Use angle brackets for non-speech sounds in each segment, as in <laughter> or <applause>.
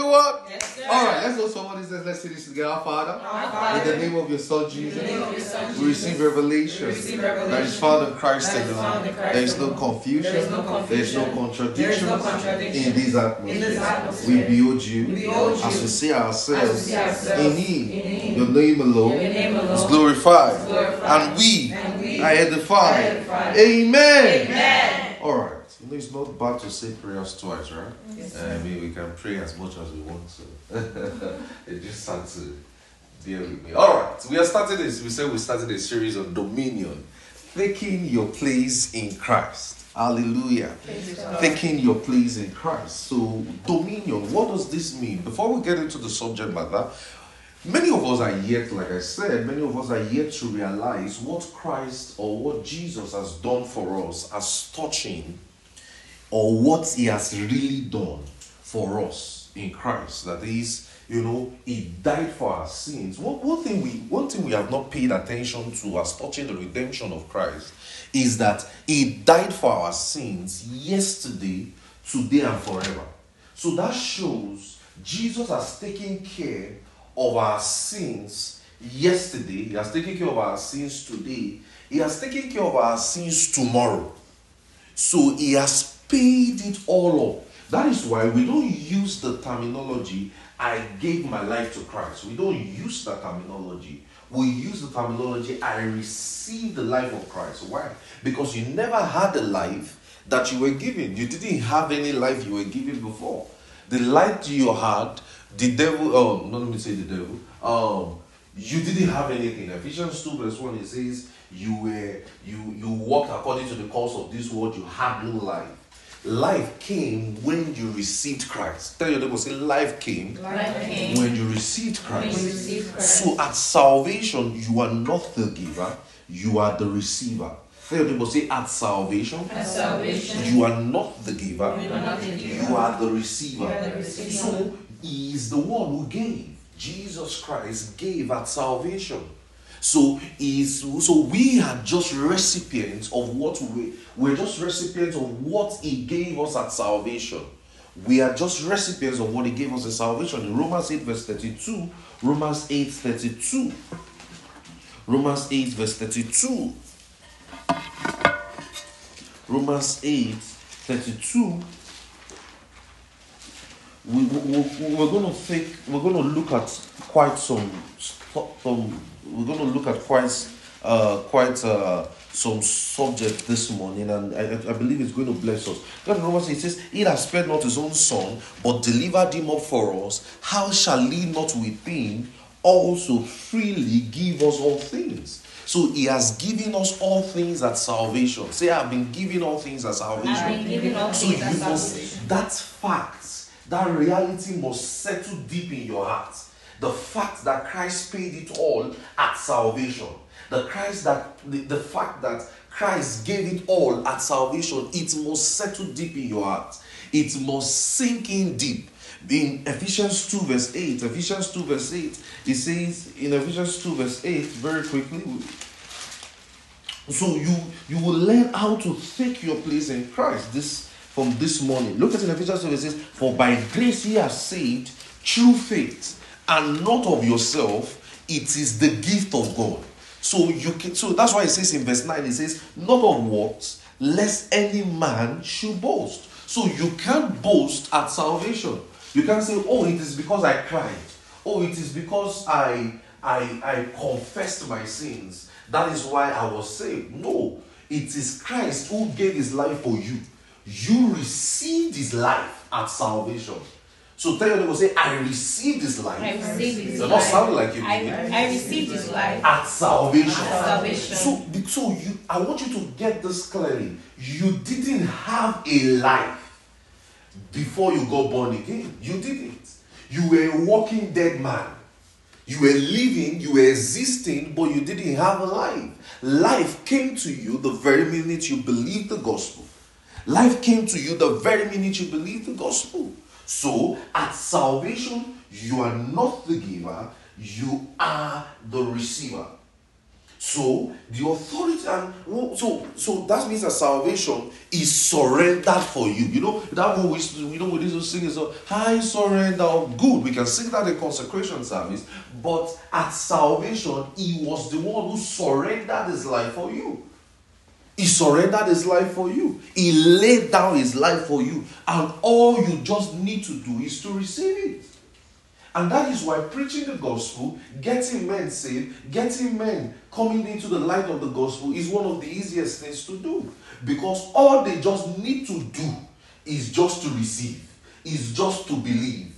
everyone? Yes. All right, let's go. Somebody says, let's say this together. Our Father, Our Father, in the name of your Son Jesus, we receive revelation, revelation that is found in Christ alone. There is no confusion, there is no, confusion. There is no contradiction, no in this atmosphere. We behold you, we behold you as we see ourselves, see ourselves in Him. Your name alone, your name alone is, glorified, glorified, and we, and we are edified. Amen. Amen. All right. Know, it's not bad to say prayers twice, right? Yes, I mean, we can pray as much as we want to. <laughs> it just had to deal with me. All right, we are starting this. We said we started a series on dominion, taking your place in Christ. Hallelujah. Taking your place in Christ. So, dominion, what does this mean? Before we get into the subject matter, many of us are yet, like I said, many of us are yet to realize what Christ or what Jesus has done for us as touching or what he has really done for us in Christ. That is, you know, he died for our sins. One, one thing we one thing we have not paid attention to as touching the redemption of Christ is that he died for our sins yesterday, today, and forever. So that shows Jesus has taken care of our sins yesterday, he has taken care of our sins today, he has taken care of our sins tomorrow. So he has paid it all up. That is why we don't use the terminology, I gave my life to Christ. We don't use that terminology. We use the terminology, I received the life of Christ. Why? Because you never had a life that you were given. You didn't have any life you were given before. The life you had, the devil, oh, not let me say the devil, um, you didn't have anything. Ephesians 2 verse 1 it says, You were you you walked according to the course of this world, you had no life. Life came when you received Christ. Tell your neighbor, say, life came, life came when, you received Christ. when you received Christ. So at salvation, you are not the giver, you are the receiver. Tell your neighbor, say, at salvation, at salvation you are not the giver, you are, the, giver. You are the receiver. You are the receiver. So he is the one who gave. Jesus Christ gave at salvation. So is so we are just recipients of what we we're just recipients of what He gave us at salvation. We are just recipients of what He gave us at salvation. In Romans 8, verse 32, Romans 8, 32. Romans 8, verse 32. Romans 8, 32 we, we, we're going to think we're going to look at quite some some we're going to look at quite uh, quite uh, some subject this morning, and I, I believe it's going to bless us. God Romans it says, "He has spared not his own son, but delivered him up for us. How shall he not with him also freely give us all things?" So he has given us all things at salvation. Say, I've been given all things at salvation. I've been given All so things you must that fact, that reality must settle deep in your heart the fact that Christ paid it all at salvation. The Christ that the, the fact that Christ gave it all at salvation, it must settle deep in your heart. It must sink in deep. In Ephesians 2, verse 8, Ephesians 2, verse 8, it says in Ephesians 2, verse 8, very quickly. So you you will learn how to take your place in Christ this from this morning. Look at in Ephesians 2, verse 8, for by grace ye are saved through faith and not of yourself, it is the gift of God. So you can so that's why it says in verse 9, it says, not of works, lest any man should boast. So you can't boast at salvation. You can't say, Oh, it is because I cried. Oh, it is because I I I confessed my sins. That is why I was saved. No, it is Christ who gave his life for you. You received his life at salvation. So tell your neighbor, say, I received this life. I received this You're not sounding like you I, I received this life. At salvation. At salvation. So, so you, I want you to get this clearly. You didn't have a life before you got born again. You didn't. You were a walking dead man. You were living, you were existing, but you didn't have a life. Life came to you the very minute you believed the gospel. Life came to you the very minute you believed the gospel. So at salvation, you are not the giver, you are the receiver. So the authority and so so that means that salvation is surrendered for you. You know that one we you know we used to sing is a high surrender of good. We can sing that in consecration service, but at salvation, he was the one who surrendered his life for you. He surrendered his life for you. He laid down his life for you. And all you just need to do is to receive it. And that is why preaching the gospel, getting men saved, getting men coming into the light of the gospel is one of the easiest things to do. Because all they just need to do is just to receive, is just to believe.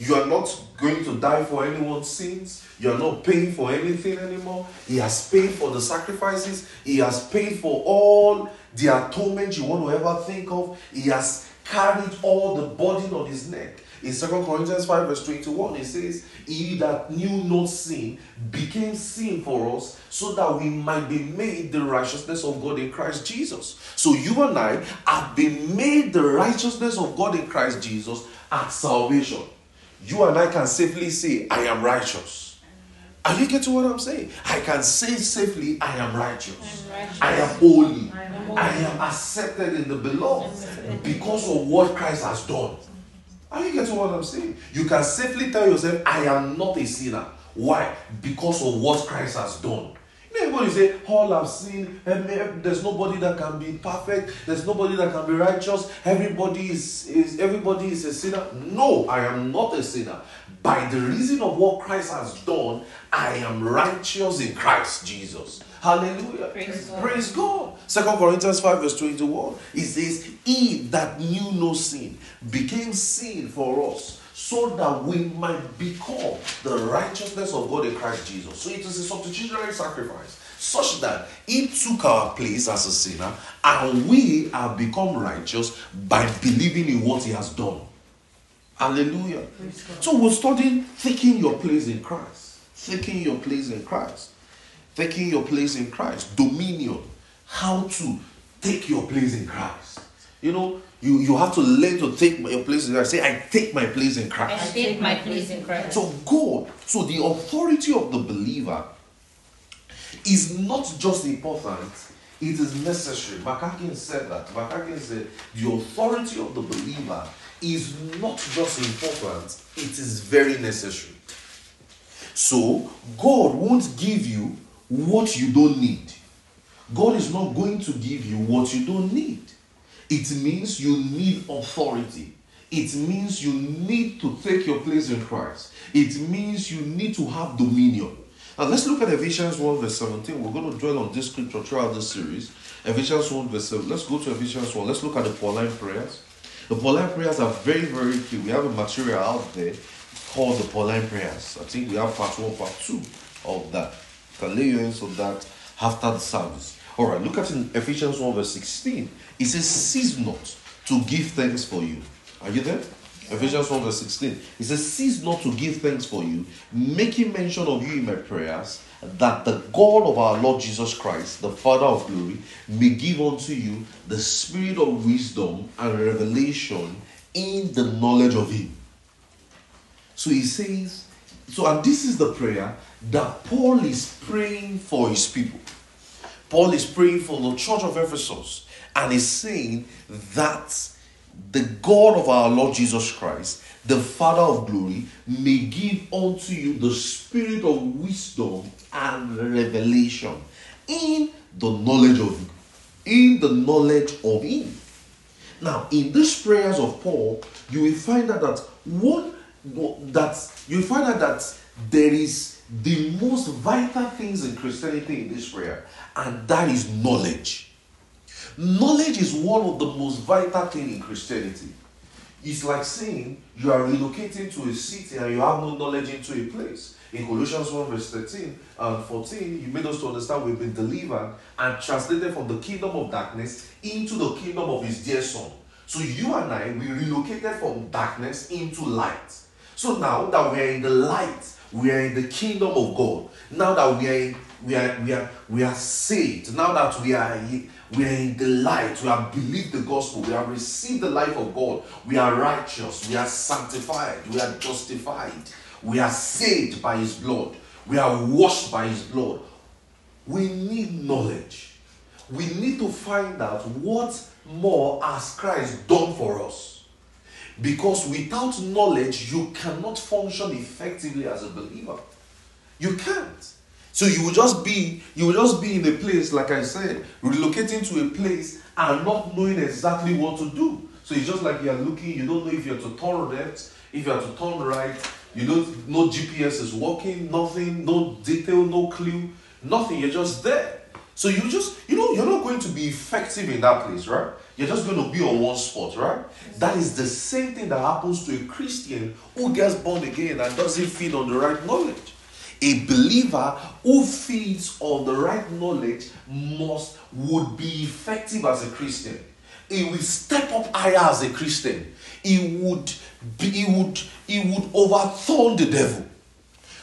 You are not going to die for anyone's sins. You are not paying for anything anymore. He has paid for the sacrifices. He has paid for all the atonement you want to ever think of. He has carried all the burden on his neck. In 2 Corinthians 5, verse 21, it says, He that knew no sin became sin for us, so that we might be made the righteousness of God in Christ Jesus. So you and I have been made the righteousness of God in Christ Jesus at salvation. You and I can safely say, I am righteous. Are you getting what I'm saying? I can say safely, I am righteous. righteous. I am holy. I am, holy. I am accepted in the beloved because of what Christ has done. Are you getting what I'm saying? You can safely tell yourself, I am not a sinner. Why? Because of what Christ has done. You everybody say, all I've seen, there's nobody that can be perfect, there's nobody that can be righteous, everybody is, is everybody is a sinner. No, I am not a sinner. By the reason of what Christ has done, I am righteous in Christ Jesus. Hallelujah. Praise God. Praise God. Second Corinthians 5, verse 21. It says, He that knew no sin became sin for us, so that we might become the righteousness of God in Christ Jesus. So it is a substitutionary sacrifice, such that He took our place as a sinner, and we have become righteous by believing in what He has done. Hallelujah. So we're studying taking your place in Christ. Taking your place in Christ taking your place in Christ, dominion, how to take your place in Christ. You know, you, you have to learn to take your place in Christ. Say, I take my place in Christ. I take my place in Christ. So God, so the authority of the believer is not just important, it is necessary. McCacken said that. McCacken said the authority of the believer is not just important, it is very necessary. So God won't give you what you don't need. God is not going to give you what you don't need. It means you need authority. It means you need to take your place in Christ. It means you need to have dominion. Now let's look at Ephesians 1 verse 17. We're going to dwell on this scripture throughout this series. Ephesians 1 verse 7. Let's go to Ephesians 1. Let's look at the Pauline prayers. The Pauline prayers are very, very clear. We have a material out there called the Pauline prayers. I think we have part 1, part 2 of that can lay your hands on that after the service. All right, look at in Ephesians 1 verse 16. It says, Cease not to give thanks for you. Are you there? Ephesians 1 verse 16. It says, Cease not to give thanks for you, making mention of you in my prayers, that the God of our Lord Jesus Christ, the Father of glory, may give unto you the spirit of wisdom and revelation in the knowledge of Him. So he says, so and this is the prayer that Paul is praying for his people. Paul is praying for the church of Ephesus and is saying that the God of our Lord Jesus Christ, the Father of glory, may give unto you the spirit of wisdom and revelation in the knowledge of. In the knowledge of Him. Now, in these prayers of Paul, you will find out that one that you find out that there is the most vital things in Christianity in this prayer, and that is knowledge. Knowledge is one of the most vital things in Christianity. It's like saying you are relocating to a city and you have no knowledge into a place. In Colossians 1, verse 13 and 14, you made us to understand we've been delivered and translated from the kingdom of darkness into the kingdom of his dear son. So you and I, we relocated from darkness into light. So now that we are in the light, we are in the kingdom of God. Now that we are in, we are we are we are saved. Now that we are we are in the light. We have believed the gospel. We have received the life of God. We are righteous. We are sanctified. We are justified. We are saved by His blood. We are washed by His blood. we need knowledge. We need to find out what more has Christ done for us. Because without knowledge, you cannot function effectively as a believer. You can't. So you will just be you will just be in a place, like I said, relocating to a place and not knowing exactly what to do. So it's just like you are looking, you don't know if you're to turn left, if you have to turn right, you don't know GPS is working, nothing, no detail, no clue, nothing. You're just there. So you just, you know, you're not going to be effective in that place, right? You're just going to be on one spot, right? That is the same thing that happens to a Christian who gets born again and doesn't feed on the right knowledge. A believer who feeds on the right knowledge must would be effective as a Christian. He will step up higher as a Christian. He would be, he would he would overthrow the devil.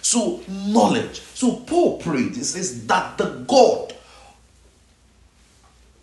So knowledge. So Paul prayed. He says that the God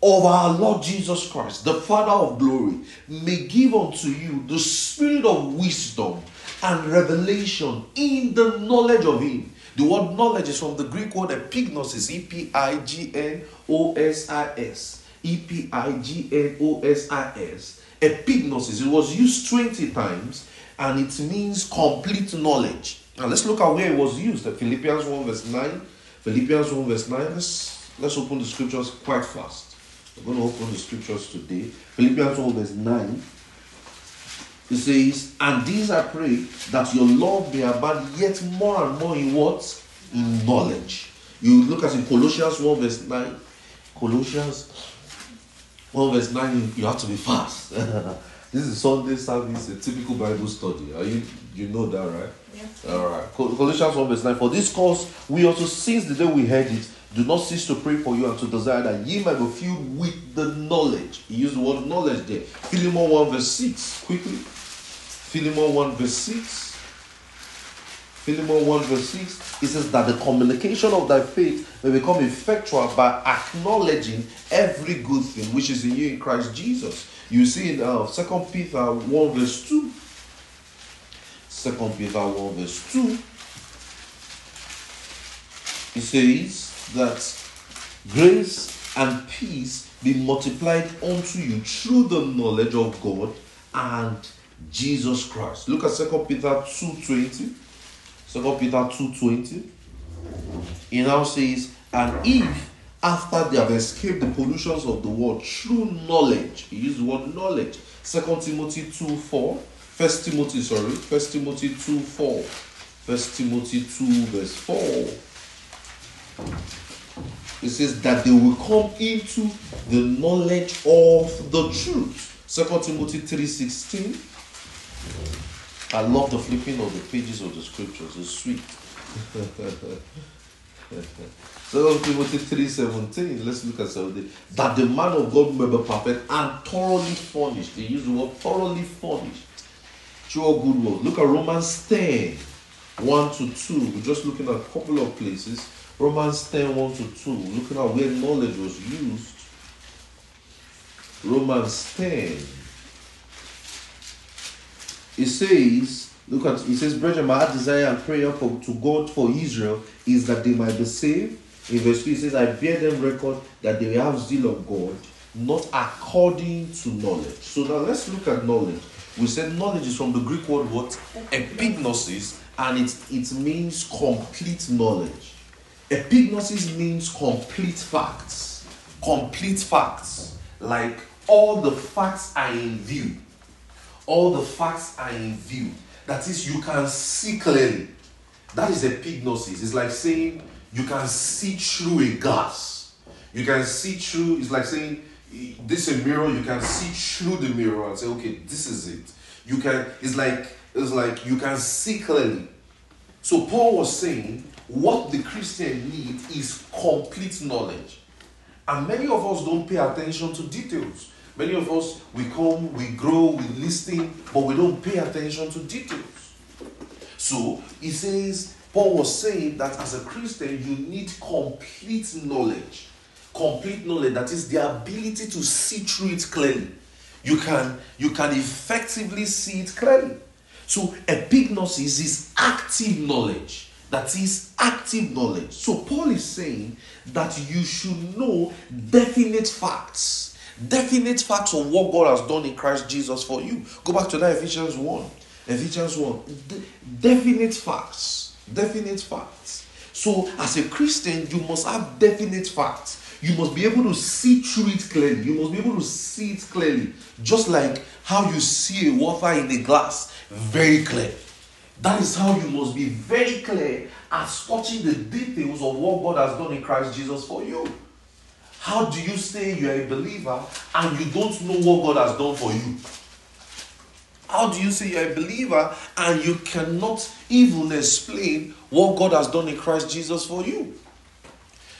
of our Lord Jesus Christ, the Father of glory, may give unto you the spirit of wisdom and revelation in the knowledge of Him the word knowledge is from the Greek word epignosis, E P I G N O S I S. E P I G N O S I S. Epignosis. It was used 20 times and it means complete knowledge. Now let's look at where it was used. Philippians 1 verse 9. Philippians 1 verse 9. Let's, let's open the scriptures quite fast. We're going to open the scriptures today. Philippians 1 verse 9. He says, And these I pray that your love may abound yet more and more in what? In knowledge. You look at in Colossians 1 verse 9. Colossians 1 verse 9, you have to be fast. <laughs> this is Sunday service, a typical Bible study. Are you you know that, right? Yeah. All right. Colossians 1 verse 9. For this cause we also, since the day we heard it, do not cease to pray for you and to desire that ye might be filled with the knowledge. He used the word knowledge there. Philemon 1 verse 6. Quickly. Philemon 1 verse 6. Philemon 1 verse 6. It says that the communication of thy faith may become effectual by acknowledging every good thing which is in you in Christ Jesus. You see in uh, 2 Peter 1 verse 2. 2 Peter 1 verse 2. It says that grace and peace be multiplied unto you through the knowledge of God and Jesus Christ. Look at 2 Peter 2.20. 2 Peter 2.20. He now says, And if after they have escaped the pollutions of the world through knowledge, he used the word knowledge. 2 Timothy 2 4. 1 Timothy, sorry. 1 Timothy 2 4. 1 Timothy 2 verse 4. It says that they will come into the knowledge of the truth. 2 Timothy 3:16. I love the flipping of the pages of the scriptures. It's sweet. <laughs> 2 Timothy 3:17. Let's look at something. That the man of God may be perfect and thoroughly furnished. They use the word thoroughly furnished. Sure good word. Look at Romans 10, 1 to 2. We're just looking at a couple of places. Romans 10, 1 to 2. Looking at where knowledge was used. Romans 10. It says, look at it says, Brethren, my desire and prayer for to God for Israel is that they might be saved. In verse 3, it says, I bear them record that they have zeal of God, not according to knowledge. So now let's look at knowledge. We said knowledge is from the Greek word what? Epignosis, and it, it means complete knowledge. Epignosis means complete facts. Complete facts. Like all the facts are in view. All the facts are in view. That is, you can see clearly. That is epignosis. It's like saying you can see through a glass. You can see through, it's like saying this is a mirror, you can see through the mirror and say, okay, this is it. You can, it's like, it's like you can see clearly. So Paul was saying what the Christian need is complete knowledge. And many of us don't pay attention to details. Many of us, we come, we grow, we listen, but we don't pay attention to details. So he says, Paul was saying that as a Christian, you need complete knowledge. Complete knowledge, that is the ability to see through it clearly. You can, you can effectively see it clearly. So epignosis is active knowledge. That is active knowledge. So Paul is saying that you should know definite facts. Definite facts of what God has done in Christ Jesus for you. Go back to that Ephesians 1. Ephesians 1. De- definite facts. Definite facts. So, as a Christian, you must have definite facts. You must be able to see through it clearly. You must be able to see it clearly. Just like how you see a water in a glass very clear. That is how you must be very clear as touching the details of what God has done in Christ Jesus for you. How do you say you are a believer and you don't know what God has done for you? How do you say you're a believer and you cannot even explain what God has done in Christ Jesus for you?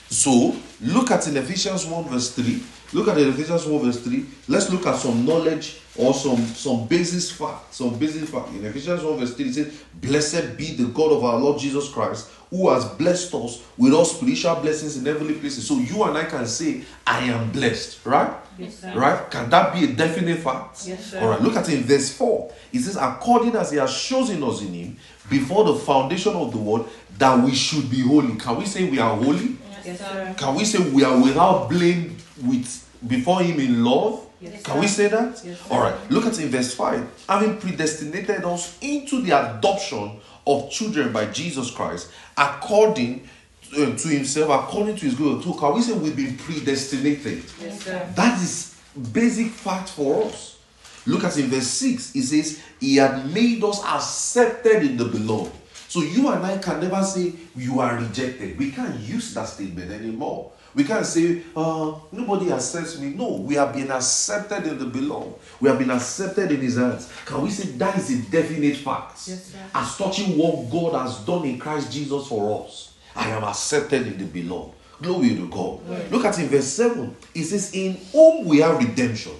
So, look at in Ephesians 1 verse 3. Look at Ephesians 1 verse 3. Let's look at some knowledge or some, some basis fact. Some basic fact. In Ephesians 1 verse 3, it says, Blessed be the God of our Lord Jesus Christ, who has blessed us with all spiritual blessings in heavenly places. So you and I can say, I am blessed, right? Yes, sir. Right? Can that be a definite fact? Yes, sir. All right, look at it in verse 4. It says, According as he has chosen us in him before the foundation of the world, that we should be holy. Can we say we are holy? Yes, sir. Can we say we are without blame with before him in love? Yes, Can we say that? Yes. All right. Look at in verse 5. Having predestinated us into the adoption of children by Jesus Christ, according uh, to himself, according to his good. So can we say we've been predestinated? Yes, sir. That is basic fact for us. Look at in verse 6. It says, He had made us accepted in the beloved. So you and I can never say you are rejected. We can't use that statement anymore. We can't say, uh, nobody accepts me. No, we have been accepted in the beloved. We have been accepted in his hands. Can we say that is a definite fact? Yes, sir. As touching what God has done in Christ Jesus for us. I am accepted in the beloved. Glory to God. Look at in verse 7. It says, In whom we have redemption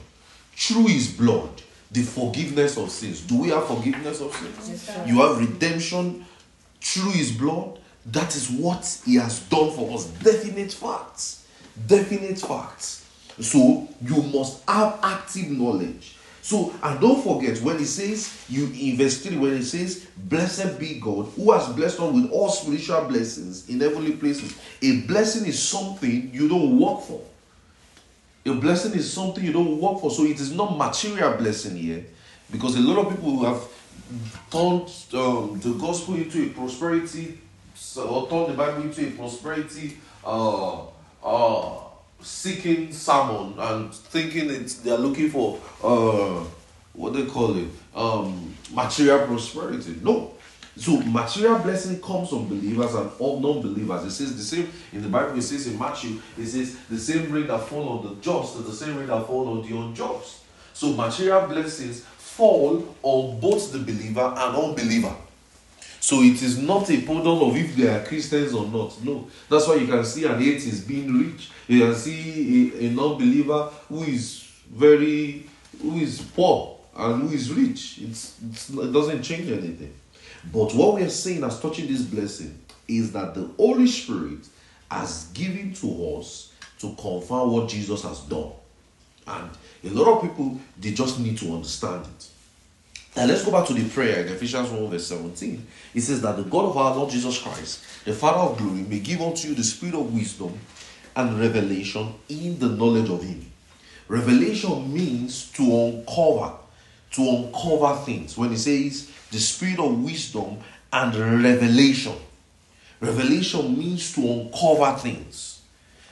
through his blood, the forgiveness of sins. Do we have forgiveness of sins? Yes. You have redemption through his blood. That is what he has done for us. Definite facts. Definite facts. So you must have active knowledge. So, and don't forget when it says you in verse 3, when it says, Blessed be God who has blessed us with all spiritual blessings in heavenly places. A blessing is something you don't work for. A blessing is something you don't work for. So it is not material blessing here. Because a lot of people who have turned um, the gospel into a prosperity so, or turned the Bible into a prosperity uh, uh, seeking sermon and thinking it's they're looking for uh, what they call it um, material prosperity. No. So material blessing comes on believers and all non-believers. It says the same in the Bible. It says in Matthew. It says the same rain that fall on the just the same rain that fall on the unjust. So material blessings fall on both the believer and unbeliever. So it is not a problem of if they are Christians or not. No. That's why you can see an atheist being rich. You can see a, a non-believer who is very who is poor and who is rich. It's, it's it doesn't change anything. But what we are saying as touching this blessing is that the Holy Spirit has given to us to confirm what Jesus has done. And a lot of people they just need to understand it. Let's go back to the prayer in Ephesians 1 verse 17. It says that the God of our Lord Jesus Christ, the Father of glory, may give unto you the spirit of wisdom and revelation in the knowledge of Him. Revelation means to uncover, to uncover things. When it says the spirit of wisdom and revelation, revelation means to uncover things.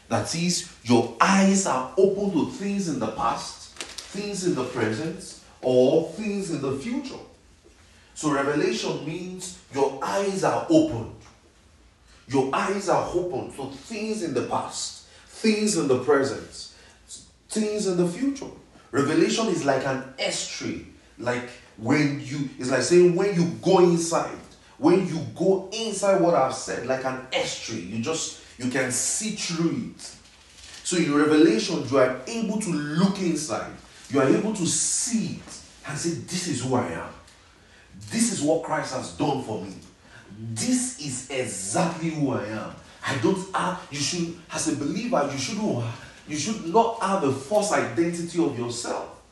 That is, your eyes are open to things in the past, things in the present, or things in the future. So, revelation means your eyes are open. Your eyes are open to things in the past, things in the present, things in the future. Revelation is like an estuary, like when you, it's like saying when you go inside, when you go inside what I've said, like an estuary, you just, you can see through it. So in Revelation, you are able to look inside. You are able to see it and say, This is who I am. This is what Christ has done for me. This is exactly who I am. I don't have, you should, as a believer, you shouldn't you should not have a false identity of yourself.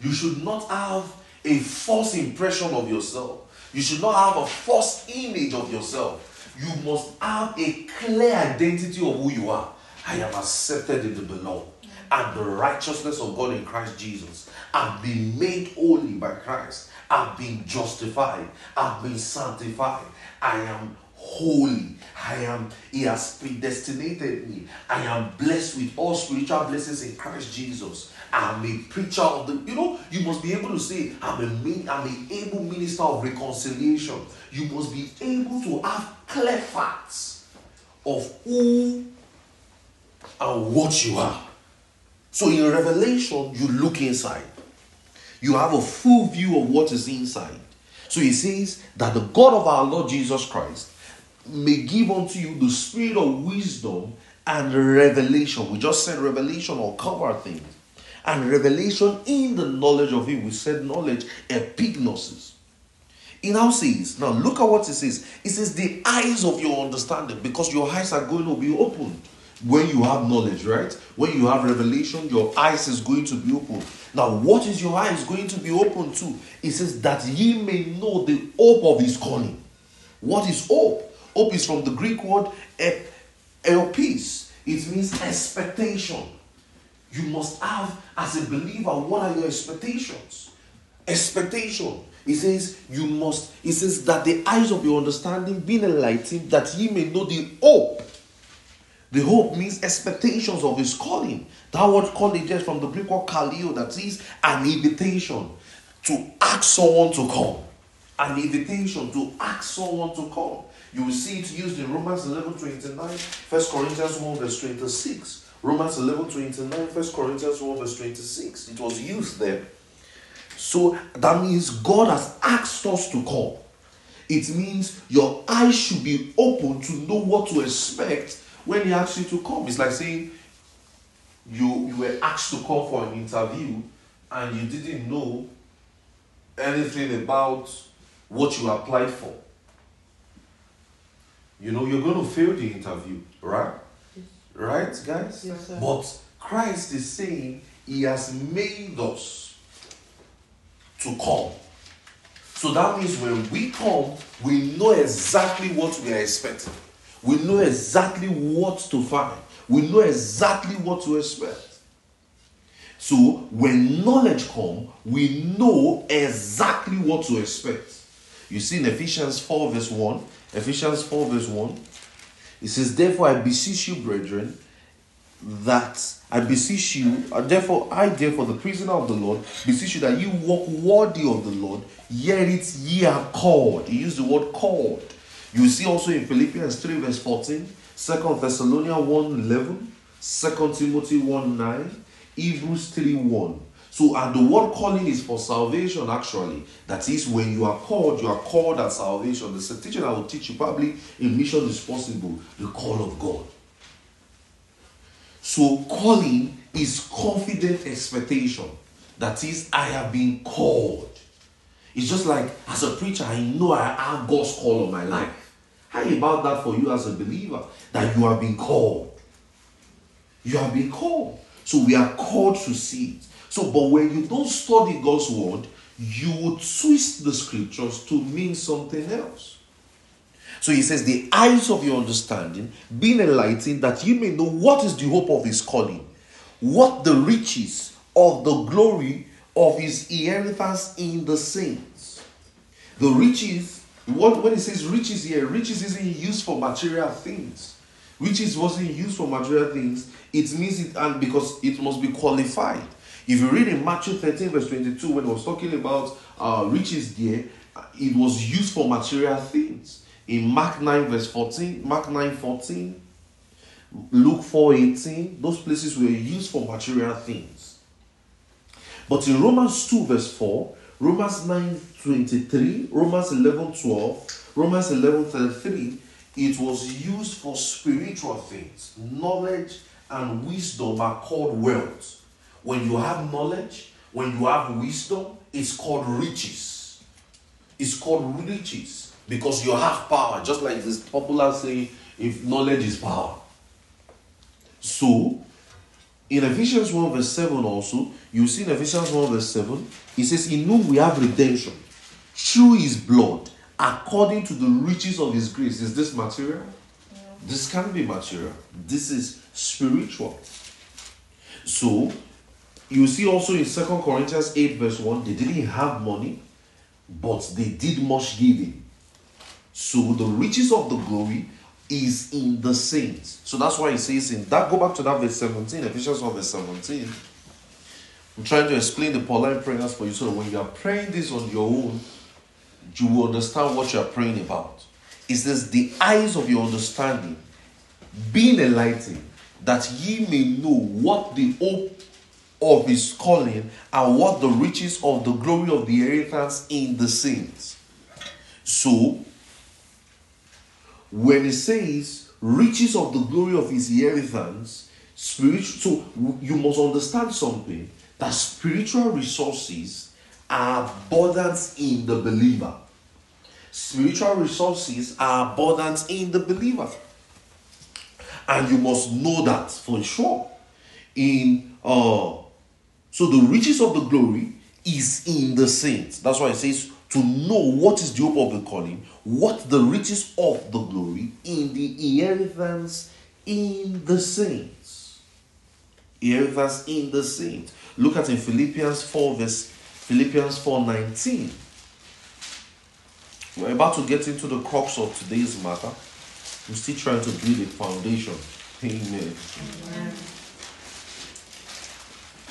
You should not have a false impression of yourself. You should not have a false image of yourself. you must have a clear identity of who you are. I am accepted in the beloved, and the righteousness of God in Christ Jesus. I've been made holy by Christ. I've been justified. I've been sanctified. I am holy. I am, He has predestinated me. I am blessed with all spiritual blessings in Christ Jesus. I'm a preacher of the, you know, you must be able to say, I'm a I'm an able minister of reconciliation. You must be able to have clear facts of who and what you are. So in Revelation, you look inside. You have a full view of what is inside. So he says that the God of our Lord Jesus Christ may give unto you the spirit of wisdom and revelation. We just said revelation or cover things. And revelation in the knowledge of him. We said knowledge, epignosis. He now says, now look at what it says. It says the eyes of your understanding, because your eyes are going to be opened when you have knowledge, right? When you have revelation, your eyes is going to be open. Now, what is your eyes going to be open to? It says that ye may know the hope of his calling. What is hope? Hope is from the Greek word elpis. It means expectation. You must have, as a believer, what are your expectations? Expectation. He says, You must, he says, that the eyes of your understanding be enlightened, that ye may know the hope the hope means expectations of his calling. That word calling is from the Greek word kaleo, that is an invitation to ask someone to come. An invitation to ask someone to come. You will see it used in Romans 11 29, 1 Corinthians 1 verse 26. Romans 11 29, 1 Corinthians 1 verse 26. It was used there. So that means God has asked us to come. It means your eyes should be open to know what to expect when he asks you to come. It's like saying you, you were asked to come for an interview and you didn't know anything about what you applied for. You know, you're going to fail the interview, right? Yes. Right, guys? Yes, but Christ is saying He has made us to come. So that means when we come, we know exactly what we are expecting. We know exactly what to find. We know exactly what to expect. So when knowledge comes, we know exactly what to expect. You see in Ephesians 4 verse 1, Ephesians 4 verse 1, it says, Therefore I beseech you, brethren, that I beseech you, uh, therefore I, therefore, the prisoner of the Lord, beseech you that you walk worthy of the Lord, yet it ye are called. He used the word called you see also in Philippians 3 verse 14, 2 Thessalonians 1 11, 2 Timothy 1 9, Hebrews 3 1. So, and the word calling is for salvation actually. That is, when you are called, you are called at salvation. There's a teaching I will teach you probably in Mission is Possible, the call of God. So, calling is confident expectation. That is, I have been called. It's just like as a preacher, I know I have God's call on my life. How about that for you as a believer? That you have been called. You have been called. So we are called to see it. So, but when you don't study God's word, you would twist the scriptures to mean something else. So he says, The eyes of your understanding being enlightened, that you may know what is the hope of his calling, what the riches of the glory of his inheritance in the saints. The riches what when it says riches here, riches isn't used for material things. Riches wasn't used for material things. It means it and because it must be qualified. If you read in Matthew 13, verse 22, when it was talking about uh, riches there, it was used for material things. In Mark 9, verse 14, Mark 9, 14, Luke 4, 18, those places were used for material things. But in Romans 2, verse 4, Romans 9 23, Romans 11 12, Romans 11 33, it was used for spiritual things. Knowledge and wisdom are called wealth. When you have knowledge, when you have wisdom, it's called riches. It's called riches because you have power, just like this popular saying, if knowledge is power. So, in Ephesians 1 verse 7 also, you see in Ephesians 1 verse 7, he says, In whom we have redemption through his blood, according to the riches of his grace. Is this material? This can be material. This is spiritual. So you see also in Second Corinthians 8, verse 1, they didn't have money, but they did much giving. So the riches of the glory is in the saints. So that's why he says in that go back to that verse 17, Ephesians 1 verse 17. I'm trying to explain the Pauline prayers for you so that when you are praying this on your own, you will understand what you are praying about. It says, The eyes of your understanding being enlightened, that ye may know what the hope of his calling and what the riches of the glory of the inheritance in the saints. So, when it says riches of the glory of his inheritance, spiritual, so you must understand something that spiritual resources are abundant in the believer. Spiritual resources are abundant in the believer. And you must know that for sure. In uh so the riches of the glory is in the saints. That's why it says to know what is the hope of the calling, what the riches of the glory in the inheritance in the saints. Inheritance in the saints. Look at in Philippians 4 verse Philippians 4 19. We're about to get into the crux of today's matter. I'm still trying to build a foundation. Amen. Amen.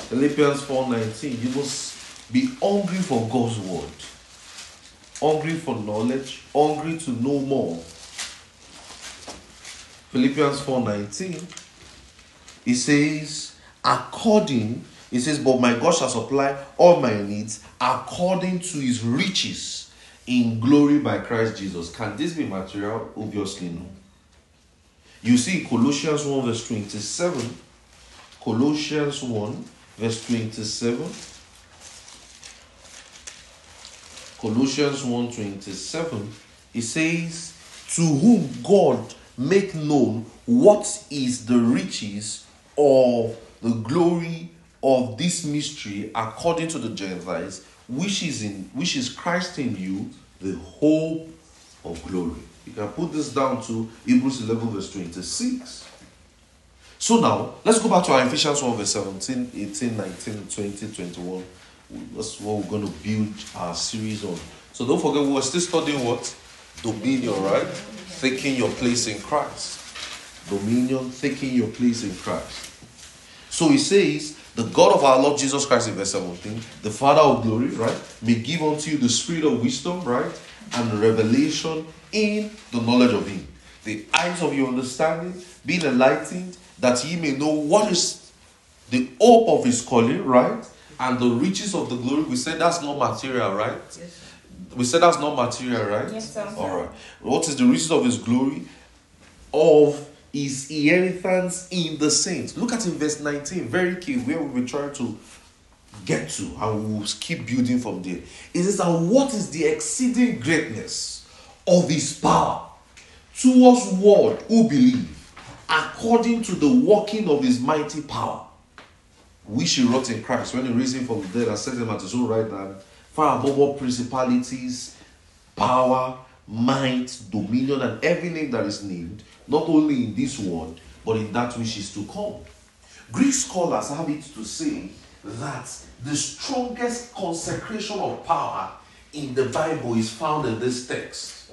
Philippians 4:19. You must be hungry for God's word. Hungry for knowledge, hungry to know more. Philippians 4:19. It says, according, it says, but my God shall supply all my needs according to his riches in glory by Christ Jesus. Can this be material? Obviously, no. You see, Colossians 1 verse 27. Colossians 1 verse 27. Colossians 1 27. It says, To whom God make known what is the riches of the glory of this mystery according to the Gentiles, which is in which is Christ in you, the hope of glory. You can put this down to Hebrews 11, verse 26. So now, let's go back to our Ephesians 1, verse 17, 18, 19, 20, 21. That's what we're going to build our series on. So don't forget, we are still studying what? Dominion, right? Taking your place in Christ. Dominion, taking your place in Christ. So he says, the God of our Lord Jesus Christ in verse 17, the Father of glory, right, may give unto you the spirit of wisdom, right, and revelation in the knowledge of Him. The eyes of your understanding being enlightened, that ye may know what is the hope of His calling, right, and the riches of the glory. We said that's not material, right? Yes. We said that's not material, right? Yes, sir. All right. What is the riches of His glory? Of his inheritance in the saints. Look at in verse 19, very key, where we try to get to, and we'll keep building from there. It says, And what is the exceeding greatness of his power towards what who believe, according to the working of his mighty power, which he wrought in Christ when he raised him from the dead and set him at his own right hand, far above all principalities, power, might, dominion, and every name that is named not only in this world, but in that which is to come. Greek scholars have it to say that the strongest consecration of power in the Bible is found in this text.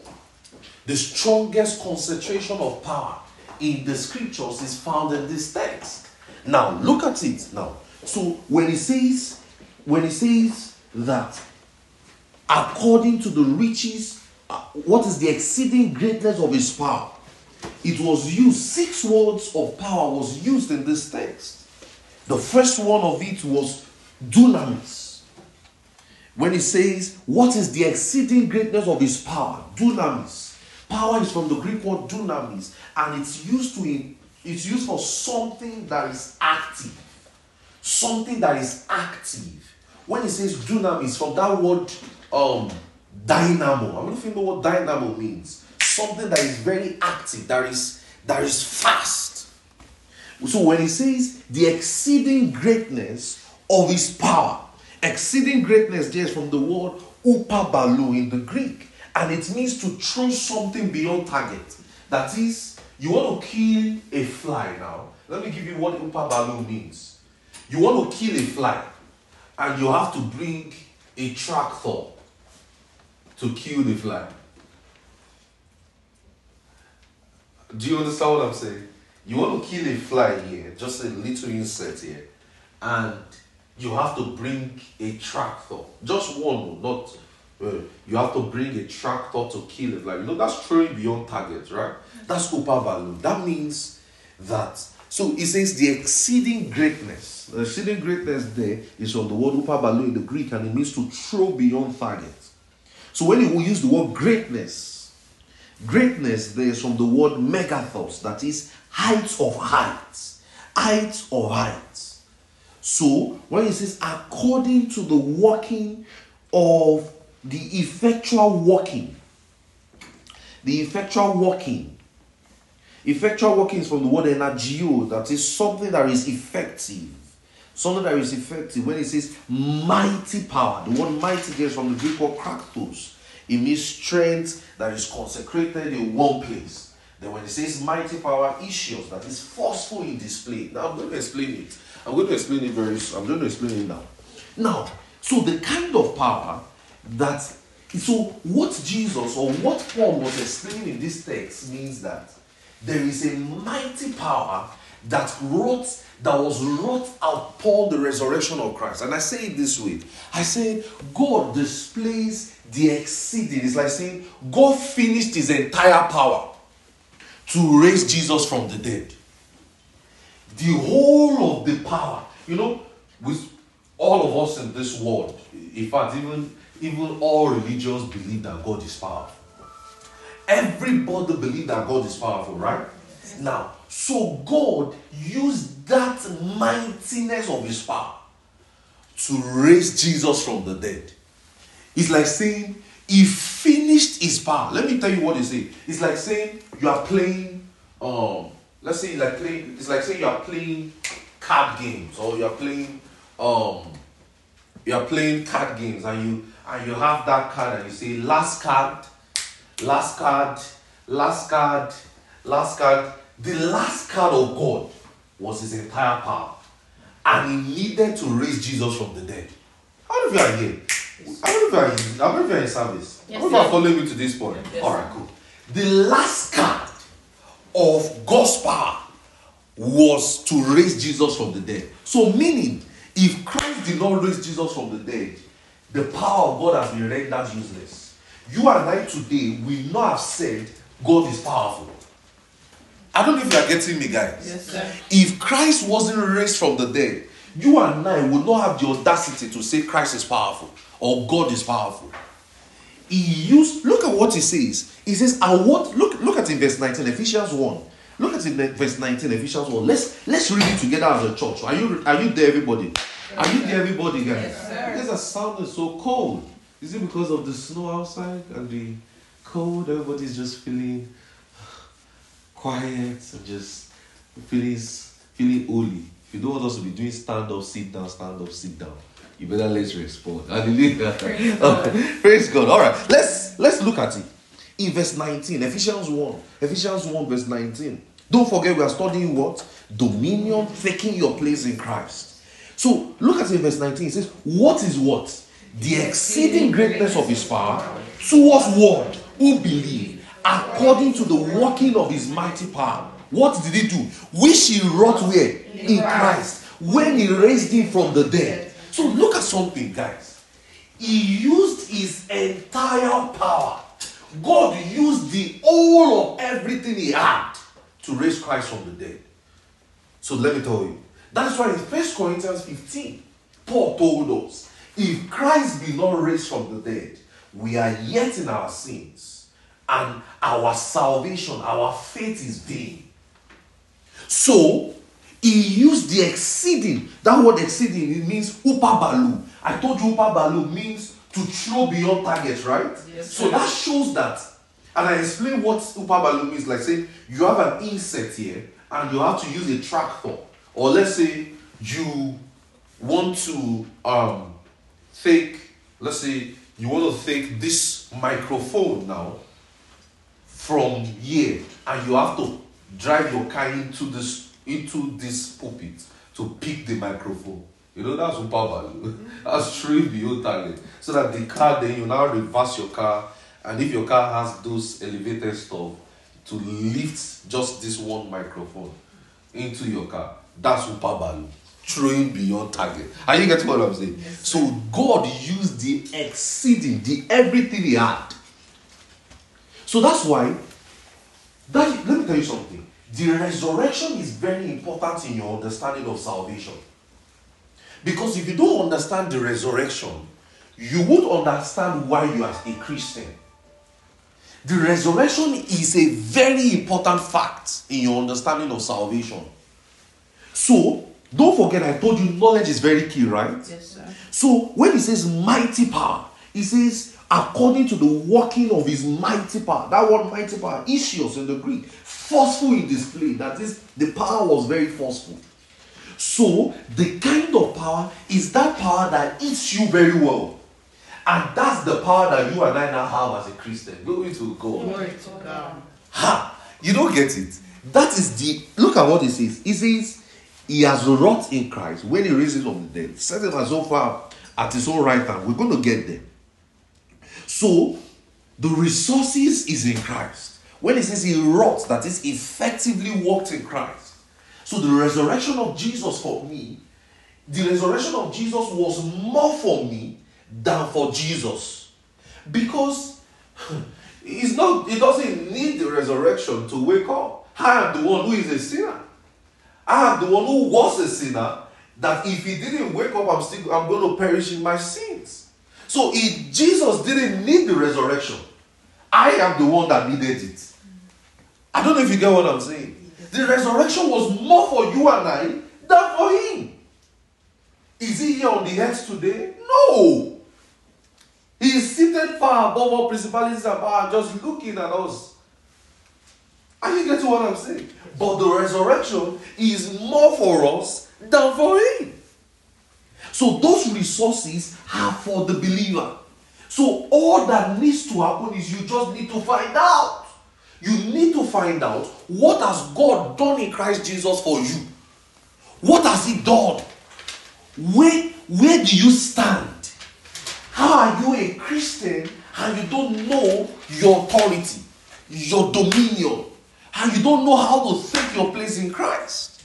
The strongest concentration of power in the scriptures is found in this text. Now, look at it now. So, when he says, when he says that according to the riches, uh, what is the exceeding greatness of his power? It was used, six words of power was used in this text. The first one of it was dunamis. When it says, What is the exceeding greatness of his power? Dunamis. Power is from the Greek word dunamis, and it's used to it's used for something that is active. Something that is active. When it says dunamis, from that word um dynamo. I don't you know what dynamo means something that is very active, that is that is fast. So when he says the exceeding greatness of his power, exceeding greatness there is from the word upabalu in the Greek, and it means to throw something beyond target. That is, you want to kill a fly now. Let me give you what Upa Balu means. You want to kill a fly, and you have to bring a tractor to kill the fly. Do you understand what I'm saying? You want to kill a fly here, just a little insect here, and you have to bring a tractor. Just one, not uh, you have to bring a tractor to kill it. Like you know, that's throwing beyond target, right? That's upper value. That means that. So it says the exceeding greatness. The exceeding greatness there is from the word upabalu in the Greek, and it means to throw beyond target. So when you use the word greatness, greatness there is from the word megathos, that is heights of heights, heights of heights. So when it says according to the working of the effectual working, the effectual working, effectual working is from the word energio, that is something that is effective. Something that is effective. When it says mighty power, the word mighty gets from the Greek word kraktos. It means strength that is consecrated in one place. Then when it says mighty power, issues that is forceful in display. Now I'm going to explain it. I'm going to explain it very soon. I'm going to explain it now. Now, so the kind of power that so what Jesus or what Paul was explaining in this text means that there is a mighty power that wrought that was wrought out upon the resurrection of Christ. And I say it this way. I say God displays the exceeding. is like saying God finished his entire power to raise Jesus from the dead. The whole of the power, you know, with all of us in this world, in fact, even even all religions believe that God is powerful. Everybody believe that God is powerful, right? Now, so God used that mightiness of his power to raise Jesus from the dead. It's like saying he finished his power. Let me tell you what he said. It's like saying you are playing, um, let's say like playing, it's like saying you are playing card games or you are playing um you are playing card games and you and you have that card and you say last card, last card, last card, last card. The last card of God was his entire power. And he needed to raise Jesus from the dead. How many of you are here? Many of you are in, many you are in service? Yes, of you following me to this point? Yes, Alright, cool. The last card of God's power was to raise Jesus from the dead. So, meaning, if Christ did not raise Jesus from the dead, the power of God has been rendered useless. You and I today will not have said God is powerful. I don't know if you are getting me, guys. Yes, sir. If Christ wasn't raised from the dead, you and I would not have the audacity to say Christ is powerful or God is powerful. He used, look at what he says. He says, and what look look at in verse 19, Ephesians 1. Look at in verse 19, Ephesians 1. Let's let's read it together as a church. Are you are you there, everybody? Are you there, everybody, guys? Yes, sir. Because the sound is so cold. Is it because of the snow outside and the cold? Everybody's just feeling quiet and just feeling feeling holy. If you don't want us to be doing stand up, sit down, stand up, sit down, you better let's respond. <laughs> Hallelujah. Praise God. Praise God. All right, let's let's look at it. In verse 19, Ephesians 1, Ephesians 1, verse 19. Don't forget, we are studying what? Dominion, taking your place in Christ. So look at it in verse 19. It says, What is what? The exceeding greatness of his power towards what? Who believe, according to the working of his mighty power. What did he do? Which he wrought where? In Christ. When he raised him from the dead. So look at something, guys. He used his entire power. God used the whole of everything he had to raise Christ from the dead. So let me tell you. That's why in 1 Corinthians 15, Paul told us if Christ be not raised from the dead, we are yet in our sins, and our salvation, our faith is vain. So he used the exceeding. That word exceeding it means upabalu. I told you upabalu means to throw beyond target, right? Yes, so that shows that. And I explain what upabalu means. Like say you have an insect here, and you have to use a tractor, or let's say you want to um take, let's say you want to take this this microphone now from here and you have to drive your car into this into this pulpit to pick the microphone. You know that's super value. <laughs> That's straight beyond target. So that the car then you now reverse your car and if your car has those elevated stuff to lift just this one microphone into your car, that's super value. Throwing beyond target. Are you getting what I'm saying? So God used the exceeding, the everything he had. So that's why that let me tell you something. The resurrection is very important in your understanding of salvation. Because if you don't understand the resurrection, you would understand why you are a Christian. The resurrection is a very important fact in your understanding of salvation. So, don't forget, I told you knowledge is very key, right? Yes, sir. So, when he says mighty power, he says according to the working of his mighty power. That word mighty power, ischios in the Greek, forceful in display. That is, the power was very forceful. So, the kind of power is that power that eats you very well. And that's the power that you and I now have as a Christian. Glory to God. Glory to God. Ha! You don't get it. That is the look at what he says. He says he has wrought in Christ when he raises from the dead, set him as so far at his own right hand. We're going to get there. So the resources is in Christ. When he says he wrought, that is effectively worked in Christ. So the resurrection of Jesus for me, the resurrection of Jesus was more for me than for Jesus. Because <laughs> it's not, it doesn't need the resurrection to wake up. I am the one who is a sinner. I am the one who was a sinner. That if he didn't wake up, I'm still I'm going to perish in my sins. So if Jesus didn't need the resurrection, I am the one that needed it. I don't know if you get what I'm saying. The resurrection was more for you and I than for him. Is he here on the earth today? No. He is seated far above all principalities and power, just looking at us. Are you getting what I'm saying? But the resurrection is more for us than for him. So those resources are for the believer. So all that needs to happen is you just need to find out. You need to find out what has God done in Christ Jesus for you. What has he done? Where, where do you stand? How are you a Christian and you don't know your authority, your dominion, and you don't know how to take your place in Christ?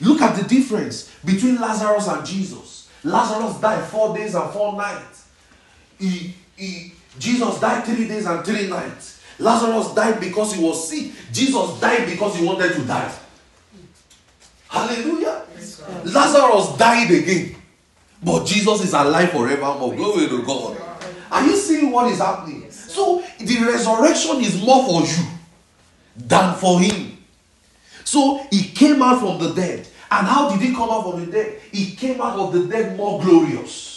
Look at the difference between Lazarus and Jesus. Lazarus died four days and four nights. He, he, Jesus died three days and three nights. Lazarus died because he was sick. Jesus died because he wanted to die. Hallelujah. Lazarus died again. But Jesus is alive forevermore. Glory to God. Are you seeing what is happening? So the resurrection is more for you than for him. So he came out from the dead. And how did he come out from the dead? He came out of the dead more glorious.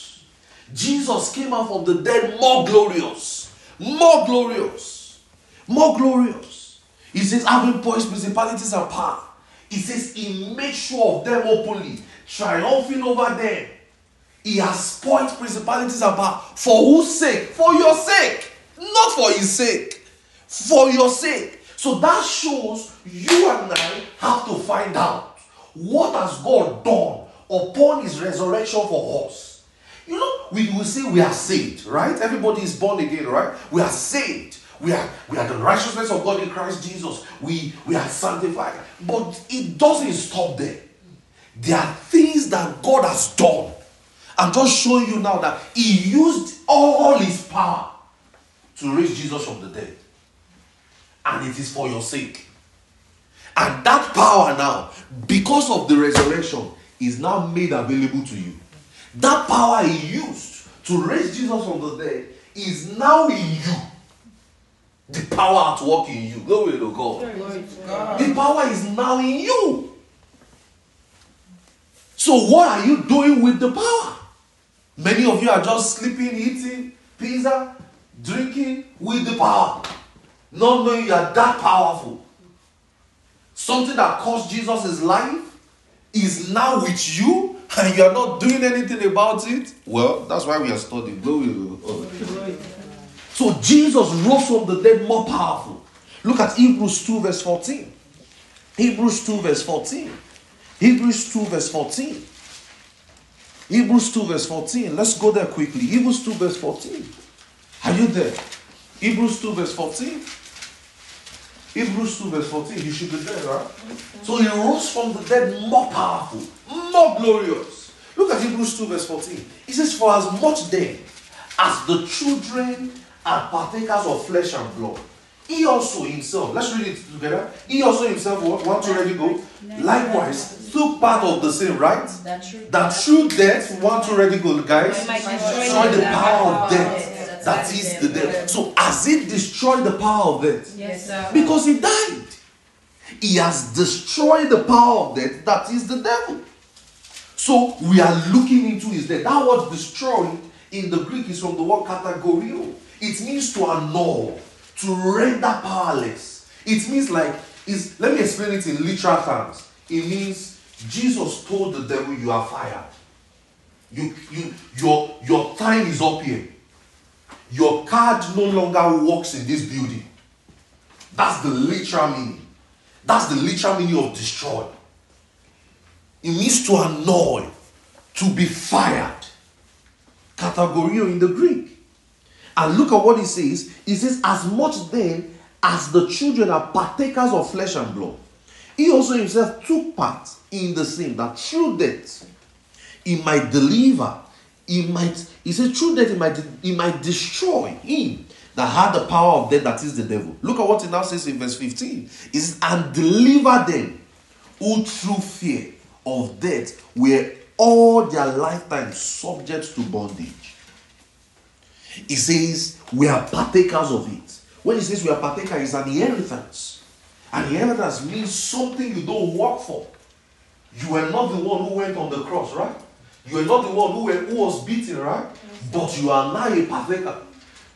Jesus came out from the dead more glorious. More glorious. More glorious. He says, having poised principalities and power. He says, he made sure of them openly, triumphing over them. He has spoiled principalities and power. For whose sake? For your sake. Not for his sake. For your sake. So that shows you and I have to find out what has God done upon his resurrection for us. You know, we will say we are saved, right? Everybody is born again, right? We are saved. We are, we are the righteousness of God in Christ Jesus. We, we are sanctified. But it doesn't stop there. There are things that God has done. I'm just showing you now that He used all His power to raise Jesus from the dead. And it is for your sake. And that power now, because of the resurrection, is now made available to you. That power He used to raise Jesus from the dead is now in you. The power at work in you. Glory to God. Glory to God. The power is now in you. So, what are you doing with the power? Many of you are just sleeping, eating pizza, drinking with the power, not knowing you are that powerful. Something that cost Jesus his life is now with you, and you are not doing anything about it. Well, that's why we are studying. Glory to God. So Jesus rose from the dead more powerful. Look at Hebrews 2, verse 14. Hebrews 2, verse 14. Hebrews 2, verse 14. Hebrews 2, verse 14. Let's go there quickly. Hebrews 2, verse 14. Are you there? Hebrews 2, verse 14. Hebrews 2, verse 14. You should be there, right? So he rose from the dead more powerful, more glorious. Look at Hebrews 2, verse 14. He says, For as much then as the children are partakers of flesh and blood, he also himself, let's read it together. He also himself, want to already go? Likewise, took part of the same, right? That through death, want to already go, guys? Destroy the power of death. That is the devil. So, as it destroyed the power of death? Yes, sir. Because he died. He has destroyed the power of death. That is the devil. So we are looking into his death. That word destroyed in the Greek is from the word kategorio. It means to annul, to render powerless. It means like is let me explain it in literal terms. It means Jesus told the devil, You are fired. You, you, your, your time is up here. Your card no longer works in this building. That's the literal meaning. That's the literal meaning of destroy. It means to annoy, to be fired. kategorio in the Greek. And look at what he says. He says, As much then as the children are partakers of flesh and blood, he also himself took part in the same, that through death he might deliver, he might, he said, through death he might, he might destroy him that had the power of death, that is the devil. Look at what he now says in verse 15. He says, And deliver them who through fear of death were all their lifetime subject to bondage. He says, We are partakers of it. When he says we are partakers, it's an inheritance. An inheritance means something you don't work for. You were not the one who went on the cross, right? You are not the one who, were, who was beaten, right? But you are now a partaker.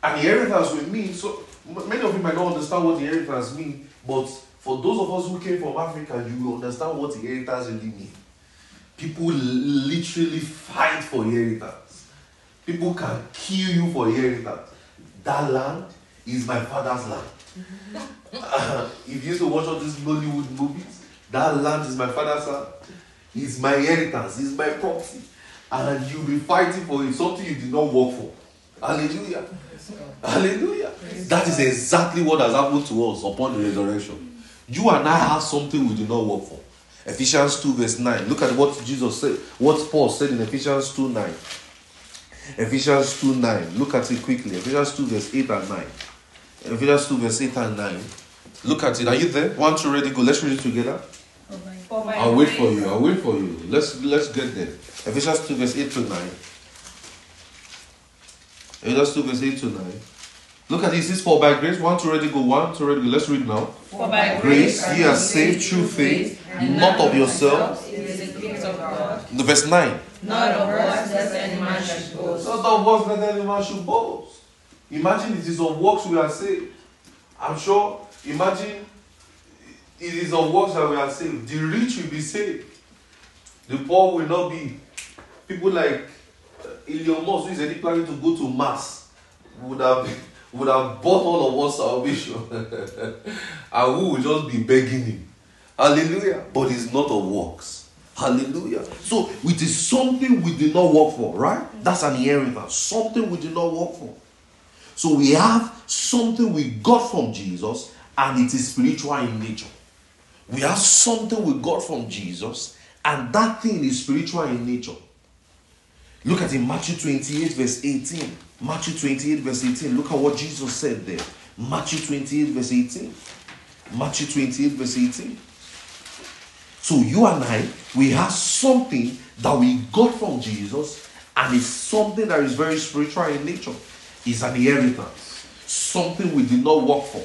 An inheritance will mean so. Many of you might not understand what the inheritance means, but for those of us who came from Africa, you will understand what inheritance really means. People literally fight for inheritance. People can kill you for inheritance. That land is my father's land. uh, <laughs> if you used to watch all these Bollywood movies, that land is my father's land. It's my inheritance. It's my property. And you'll be fighting for it, something you did not work for. Hallelujah. Hallelujah. That is exactly what has happened to us upon the resurrection. You and I have something we did not work for. Ephesians 2, verse 9. Look at what Jesus said, what Paul said in Ephesians 2 9. Ephesians 2 9. Look at it quickly. Ephesians 2, verse 8 and 9. Ephesians 2, verse 8 and 9. Look at it. Are you there? One, two, ready, go. Let's read it together. I'll wait for you. I'll wait for you. Let's let's get there. Ephesians 2, verse 8 to 9. Ephesians 2, verse 8 to 9. Look at this. This is for by grace. One to ready go. One to ready go. Let's read now. For by Grace, ye are saved through faith, not of yourselves. It is a gift of God. The verse 9. Not of works, lest any man should boast. Not of works that any man should boast. Imagine it is of works we are saved. I'm sure. Imagine it is of works that we are saved. The rich will be saved. The poor will not be. People like uh, Elon Musk, who is already planning to go to Mars, would have <laughs> would have bought all of us salvation, <laughs> and we would just be begging him. Hallelujah. But it's not of works. Hallelujah. So it is something we did not work for, right? That's an inheritance. Something we did not work for. So we have something we got from Jesus, and it is spiritual in nature. We have something we got from Jesus, and that thing is spiritual in nature. Look at in Matthew 28, verse 18. Matthew 28, verse 18. Look at what Jesus said there. Matthew 28, verse 18. Matthew 28, verse 18. So you and I, we have something that we got from Jesus, and it's something that is very spiritual in nature. It's an inheritance, something we did not work for.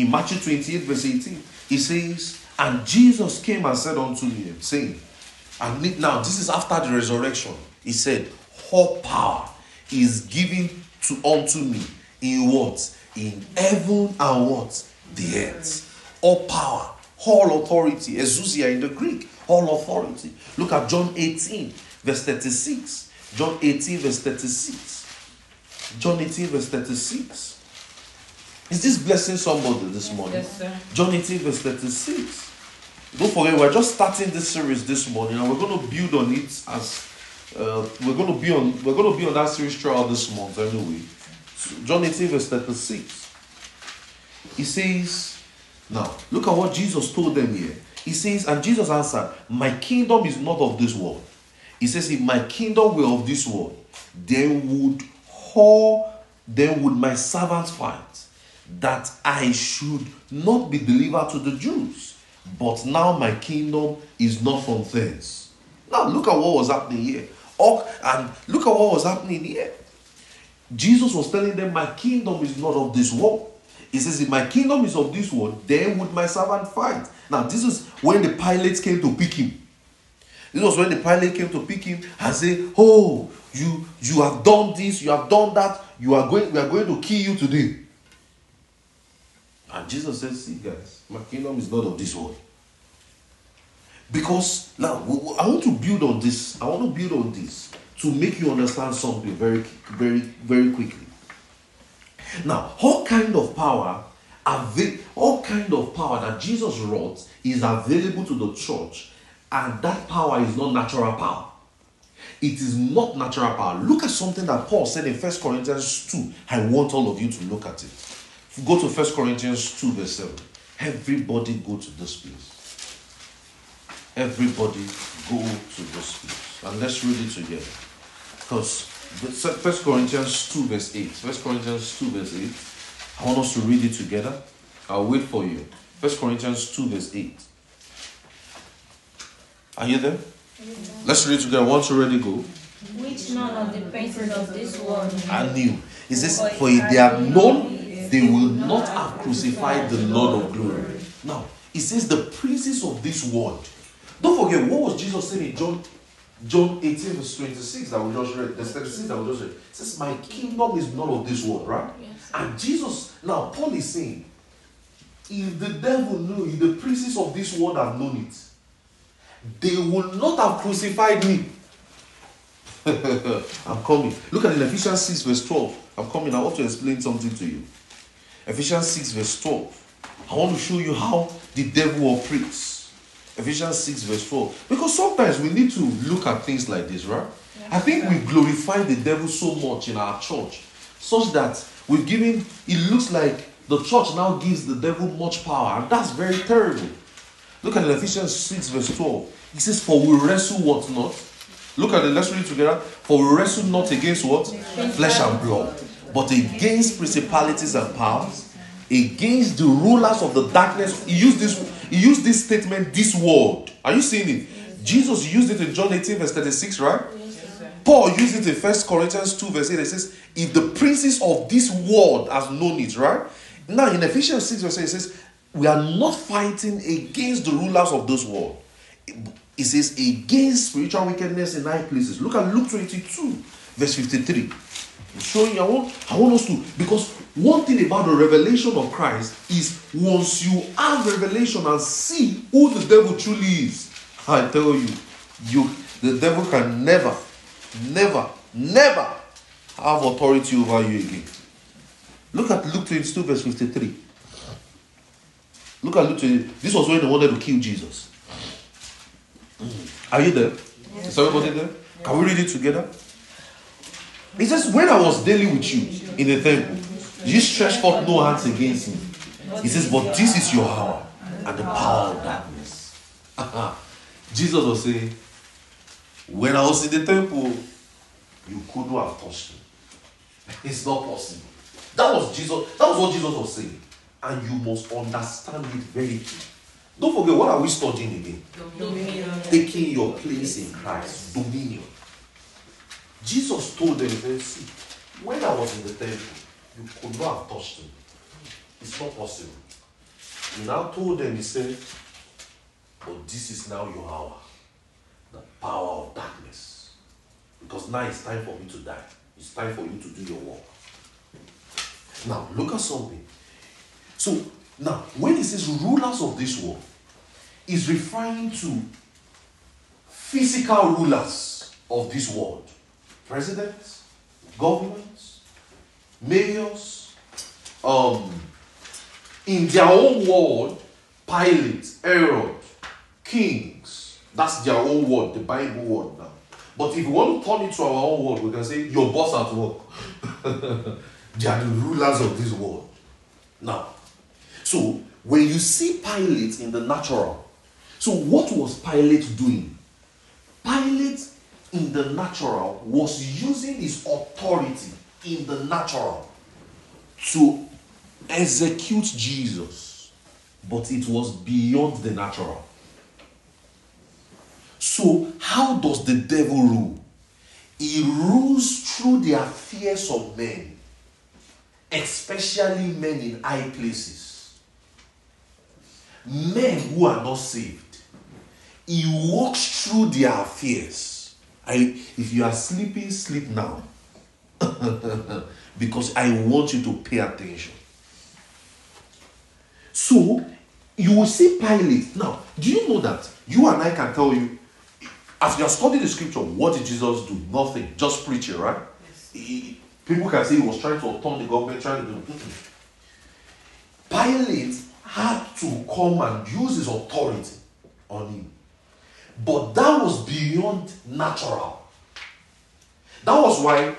In Matthew 28, verse 18, it says, And Jesus came and said unto him, saying, and now this is after the resurrection. He said, All power is given to unto me in what? In heaven and what? The earth. All power, all authority. Exousia in the Greek, all authority. Look at John 18, verse 36. John 18, verse 36. John 18, verse 36. Is this blessing somebody this morning? Yes, sir. John 18, verse 36. Don't forget, we're just starting this series this morning, and we're going to build on it as uh, we're going to be on. We're going to be on that series throughout this month anyway. John 18, verse 36. He says, "Now look at what Jesus told them here." He says, and Jesus answered, "My kingdom is not of this world." He says, "If my kingdom were of this world, then would all, then would my servants fight." that I should not be delivered to the Jews. But now my kingdom is not from thence. Now look at what was happening here. Oh, and look at what was happening here. Jesus was telling them, My kingdom is not of this world. He says, If my kingdom is of this world, then would my servant fight. Now, this is when the pilots came to pick him. This was when the Pilate came to pick him and say, Oh, you you have done this, you have done that, you are going, we are going to kill you today. And Jesus says, See, guys, my kingdom is not of this world. Because now I want to build on this. I want to build on this to make you understand something very, very, very quickly. Now, all kind of power, avail- all kind of power that Jesus wrought is available to the church, and that power is not natural power. It is not natural power. Look at something that Paul said in 1 Corinthians 2. I want all of you to look at it. Go to 1 Corinthians 2, verse 7. Everybody go to this place. Everybody go to this place. And let's read it together. Because 1 Corinthians 2, verse 8. 1 Corinthians 2, verse 8. I want us to read it together. I'll wait for you. 1 Corinthians 2, verse 8. Are you there? Let's read it together. Once you ready, go. Which none of the princes of this world I knew. It says, For if they have known, they will not have crucified the Lord of glory. Now, it says, The princes of this world. Don't forget, what was Jesus saying in John John 18, verse 26 that we just read? The 36 that we just read. It says, My kingdom is not of this world, right? And Jesus, now, Paul is saying, If the devil knew, if the princes of this world have known it, they would not have crucified me. <laughs> I'm coming. Look at in Ephesians 6, verse 12. I'm coming. I want to explain something to you. Ephesians 6, verse 12. I want to show you how the devil operates. Ephesians 6, verse 4. Because sometimes we need to look at things like this, right? I think we glorify the devil so much in our church, such that we've given, it looks like the church now gives the devil much power, and that's very terrible. Look at Ephesians 6, verse 12. He says, For we wrestle what not? Look at the let's read it together. For we wrestle not against what? Flesh and blood, but against principalities and powers, against the rulers of the darkness. He used this, he used this statement, this word. Are you seeing it? Jesus used it in John 18, verse 36, right? Paul used it in 1 Corinthians 2, verse 8. It says, If the princes of this world has known it, right? Now in Ephesians 6, verse 8, it says, We are not fighting against the rulers of this world. It says, Against spiritual wickedness in high places. Look at Luke 22, verse 53. Showing you, I want, I want us to, because one thing about the revelation of Christ is once you have revelation and see who the devil truly is, I tell you, you the devil can never, never, never have authority over you again. Look at Luke 22, verse 53. Look at Luke 22. This was when they wanted to kill Jesus. Mm. Are you there? Is everybody there? Can we read it together? It says, When I was daily with you in the temple, you stretched forth no hands against me. He says, But this is your hour and the power of darkness. <laughs> Jesus was saying, When I was in the temple, you could not have touched me. It's not possible. That was Jesus. That was what Jesus was saying. And you must understand it very key. Don't forget, what are we studying again? Taking your place in Christ, dominion. Jesus told them, he said, See, when I was in the temple, you could not have touched me. It's not possible. He now told them, he said, But this is now your hour, the power of darkness. Because now it's time for me to die. It's time for you to do your work. Now, look at something. So, now, when it says rulers of this world, is referring to physical rulers of this world presidents, governments, mayors, um, In their own world, Pilate, Herod, kings, that's their own word, the Bible word now. But if we want to turn it to our own word, we can say, Your boss at work. <laughs> they are the rulers of this world. Now, so when you see Pilate in the natural, so what was Pilate doing? Pilate in the natural was using his authority in the natural to execute Jesus, but it was beyond the natural. So, how does the devil rule? He rules through the affairs of men, especially men in high places, men who are not saved. He walks through their affairs. I, if you are sleeping, sleep now. <laughs> because I want you to pay attention. So, you will see Pilate. Now, do you know that you and I can tell you, as you are studying the scripture, what did Jesus do? Nothing, just preaching, right? He- people can say he was trying to turn the government, trying to do. Pilate had to come and use his authority on him. But that was beyond natural. That was why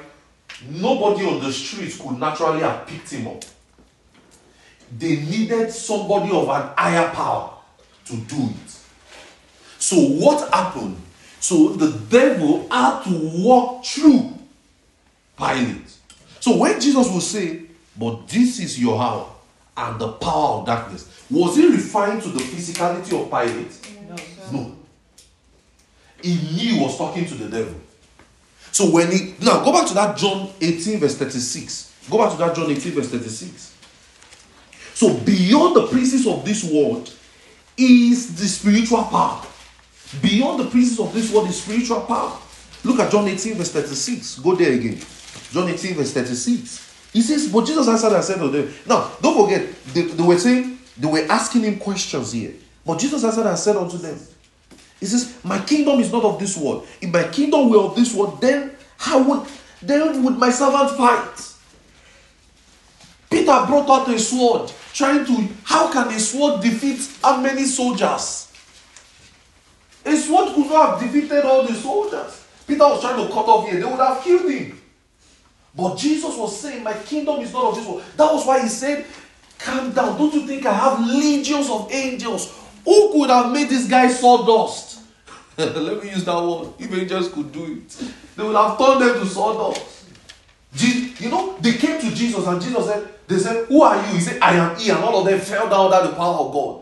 nobody on the streets could naturally have picked him up. They needed somebody of an higher power to do it. So, what happened? So, the devil had to walk through Pilate. So, when Jesus would say, But this is your hour and the power of darkness, was he referring to the physicality of Pilate? No. He knew he was talking to the devil. So when he now go back to that John 18, verse 36. Go back to that John 18, verse 36. So beyond the princes of this world is the spiritual power. Beyond the princes of this world is spiritual power. Look at John 18, verse 36. Go there again. John 18, verse 36. He says, But Jesus answered and said to them. Now, don't forget, they, they were saying, they were asking him questions here. But Jesus answered and said unto them, He says, My kingdom is not of this world. If my kingdom were of this world, then how would then would my servant fight? Peter brought out a sword, trying to how can a sword defeat how many soldiers? A sword could not have defeated all the soldiers. Peter was trying to cut off here, they would have killed him. But Jesus was saying, My kingdom is not of this world. That was why he said, Calm down. Don't you think I have legions of angels? Who could have made this guy sawdust? <laughs> Let me use that word. If angels could do it, they would have turned them to sawdust. Je- you know, they came to Jesus and Jesus said, They said, Who are you? He said, I am he. And all of them fell down under the power of God.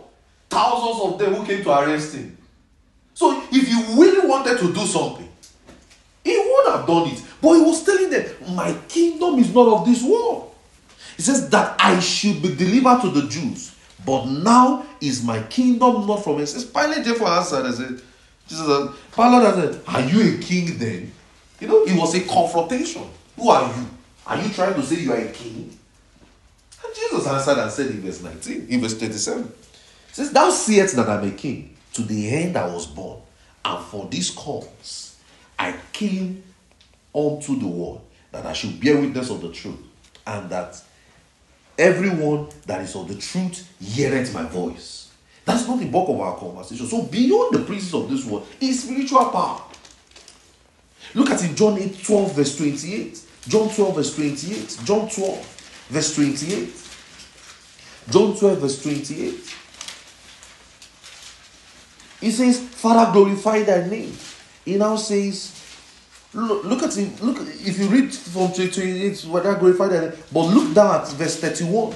Thousands of them who came to arrest him. So if he really wanted to do something, he would have done it. But he was telling them, My kingdom is not of this world. He says that I should be delivered to the Jews. But now is my kingdom not from it. Says Pilate therefore answered and said, Jesus said, Pilate said, Are you a king then? You know, it was a confrontation. Who are you? Are you trying to say you are a king? And Jesus answered and said in verse 19, in verse 37, he says, Thou seest that I'm a king. To the end I was born, and for this cause I came unto the world, that I should bear witness of the truth, and that everyone that is of the truth heareth my voice. That's not the bulk of our conversation. So beyond the princes of this world is spiritual power. Look at in John 8, 12, verse 28. John 12, verse 28. John 12, verse 28. John 12, verse 28. He says, Father, glorify thy name. He now says, look, look at it, look, if you read from 28, whether glorify thy name, but look down at verse 31.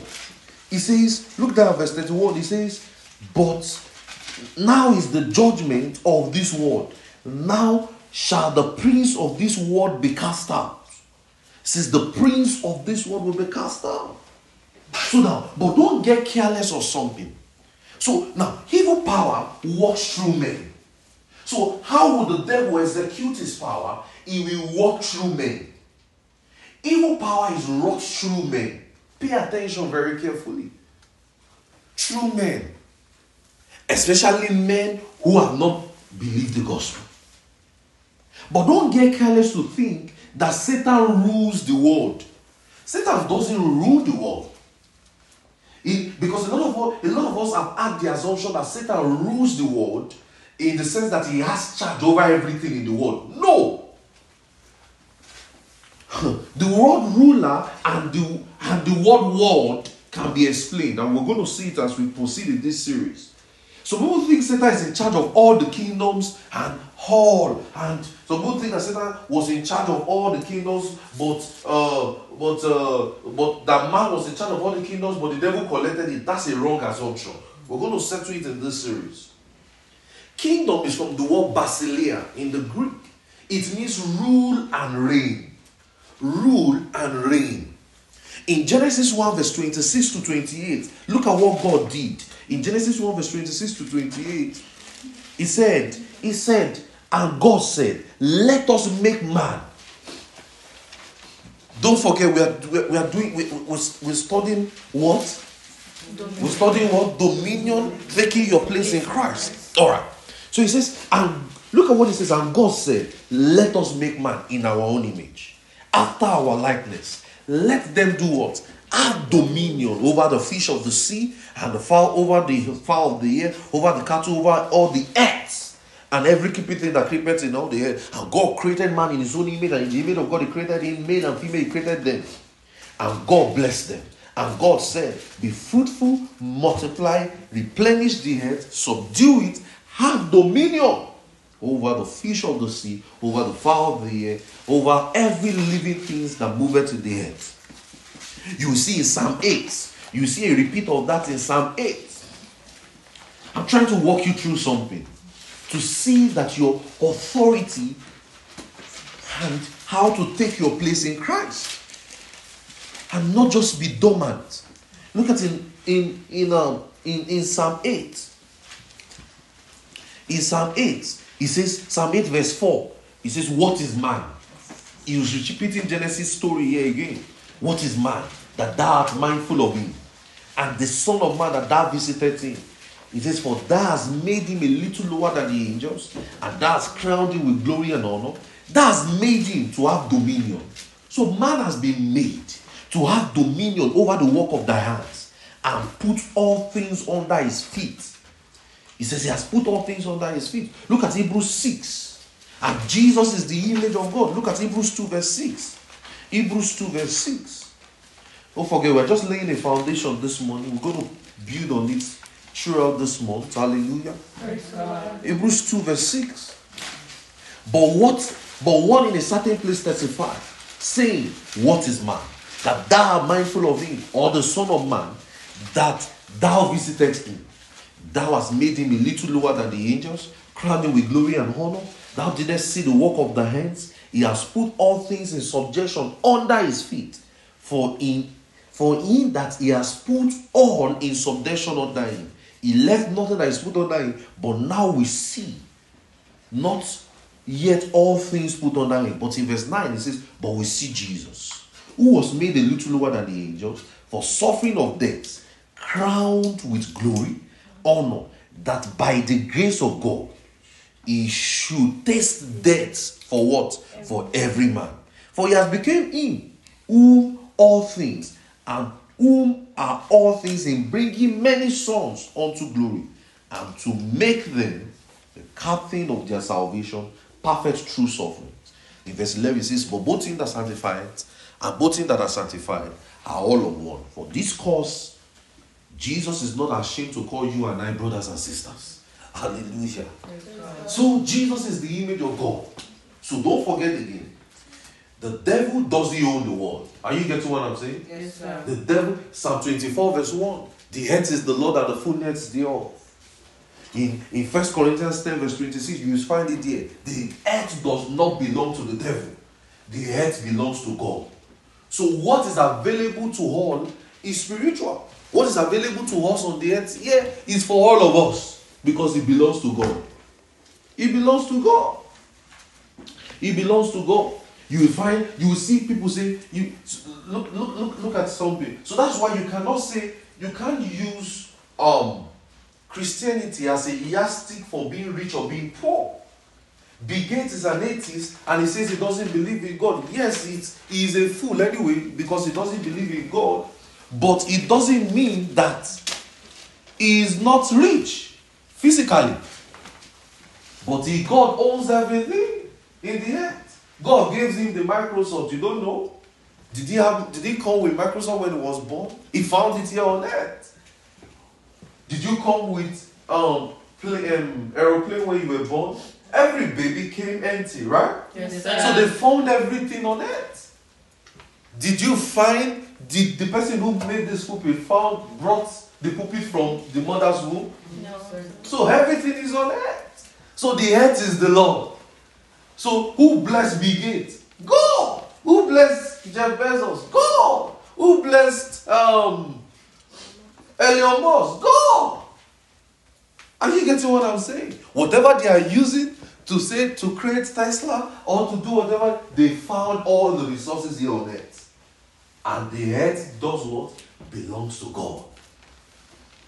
He says, look down at verse 31. He says, But now is the judgment of this world. Now shall the prince of this world be cast out. Since the prince of this world will be cast out. So now, but don't get careless or something. So now, evil power works through men. So, how will the devil execute his power? He will walk through men. Evil power is wrought through men. Pay attention very carefully. Through men. Especially men who have not believed the gospel. But don't get careless to think that Satan rules the world. Satan doesn't rule the world. He- because a lot of a lot of us have had the assumption that Satan rules the world in the sense that he has charge over everything in the world. No. <laughs> the word ruler and the and the word world can be explained, and we're going to see it as we proceed in this series. Some people think Satan is in charge of all the kingdoms and all, and some people think that Satan was in charge of all the kingdoms, but uh, but uh, but that man was in charge of all the kingdoms, but the devil collected it. That's a wrong assumption. We're going to settle it in this series. Kingdom is from the word basileia in the Greek. It means rule and reign. Rule and reign. In Genesis 1, verse 26 to 28, look at what God did. In Genesis 1, verse 26 to 28, He said, He said, and God said, Let us make man. Don't forget, we are, we are- doing, we, we, we're studying what? We're studying what? Dominion, taking your place in Christ. All right. So he says, and look at what he says, and God said, Let us make man in our own image, after our likeness. Let them do what? Have dominion over the fish of the sea, and the fowl over the fowl of the air, over the cattle, over all the earth, and every creeping thing that creepeth in all the earth. And God created man in his own image, and in the image of God he created him, male and female, he created them. And God blessed them. And God said, Be fruitful, multiply, replenish the earth, subdue it, have dominion over the fish of the sea, over the fowl of the air, over every living thing that moveth in the earth. You see in Psalm 8, you see a repeat of that in Psalm 8. I'm trying to walk you through something to see that your authority and how to take your place in Christ and not just be dormant. Look at in in in um in, in Psalm 8. In Psalm 8, he says, Psalm 8, verse 4, he says, What is man? He was repeating Genesis story here again. What is man? That thou art mindful of him. And the Son of Man that thou visited him. He says, For thou hast made him a little lower than the angels, and thou hast crowned him with glory and honor. Thou hast made him to have dominion. So man has been made to have dominion over the work of thy hands and put all things under his feet. He says he has put all things under his feet. Look at Hebrews 6. And Jesus is the image of God. Look at Hebrews 2, verse 6. Hebrews 2, verse 6. Don't forget, we're just laying a foundation this morning. We're going to build on it throughout this month. Hallelujah. Hebrews 2, verse 6. But what but one in a certain place testified, saying, What is man? That thou art mindful of him, or the Son of Man, that thou visited him. Thou hast made him a little lower than the angels, crowned him with glory and honor. Thou didst see the work of the hands. He has put all things in subjection under his feet. For in for in that he has put all in subjection under him. He left nothing that is put under him, but now we see not yet all things put under him. But in verse 9 it says, But we see Jesus, who was made a little lower than the angels, for suffering of death, crowned with glory, honor, that by the grace of God he should taste death for what? For every man. For he has become him whom all things and whom are all things in bringing many sons unto glory and to make them the captain of their salvation, perfect through suffering. In verse 11 it says, But both things that sanctified and both things that are sanctified are all of one. For this cause, Jesus is not ashamed to call you and I brothers and sisters. Hallelujah. So Jesus is the image of God. So don't forget again. The devil doesn't own the world. Are you getting what I'm saying? Yes, sir. The devil, Psalm 24, verse 1. The earth is the Lord and the fullness thereof. In, in 1 Corinthians 10, verse 26, you will find it there. The earth does not belong to the devil, the earth belongs to God. So, what is available to all is spiritual. What is available to us on the earth here is for all of us because it belongs to God. It belongs to God. It belongs to God. You will find, you will see people say, you look, look, look, look at something. So that's why you cannot say, you can't use um Christianity as a yardstick for being rich or being poor. Bill Gates is an atheist and he says he doesn't believe in God. Yes, it's, he is a fool anyway because he doesn't believe in God. but it doesn't mean that he is not rich physically. But he, God owns everything in the earth. God gives him the Microsoft. You don't know? Did he have? Did he come with Microsoft when he was born? He found it here on earth. Did you come with um, play, um aeroplane when you were born? Every baby came empty, right? Yes, So they found everything on earth. Did you find did the person who made this pulpit found brought the pulpit from the mother's womb? No. So everything is on earth. So the earth is the Lord. So who blessed Bill Gates? God. Who blessed Jeff Bezos? God. Who blessed um Elon Musk? God. Are you getting what I'm saying? Whatever they are using to say to create Tesla or to do whatever, they found all the resources here on earth. And the earth does what? Belongs to God.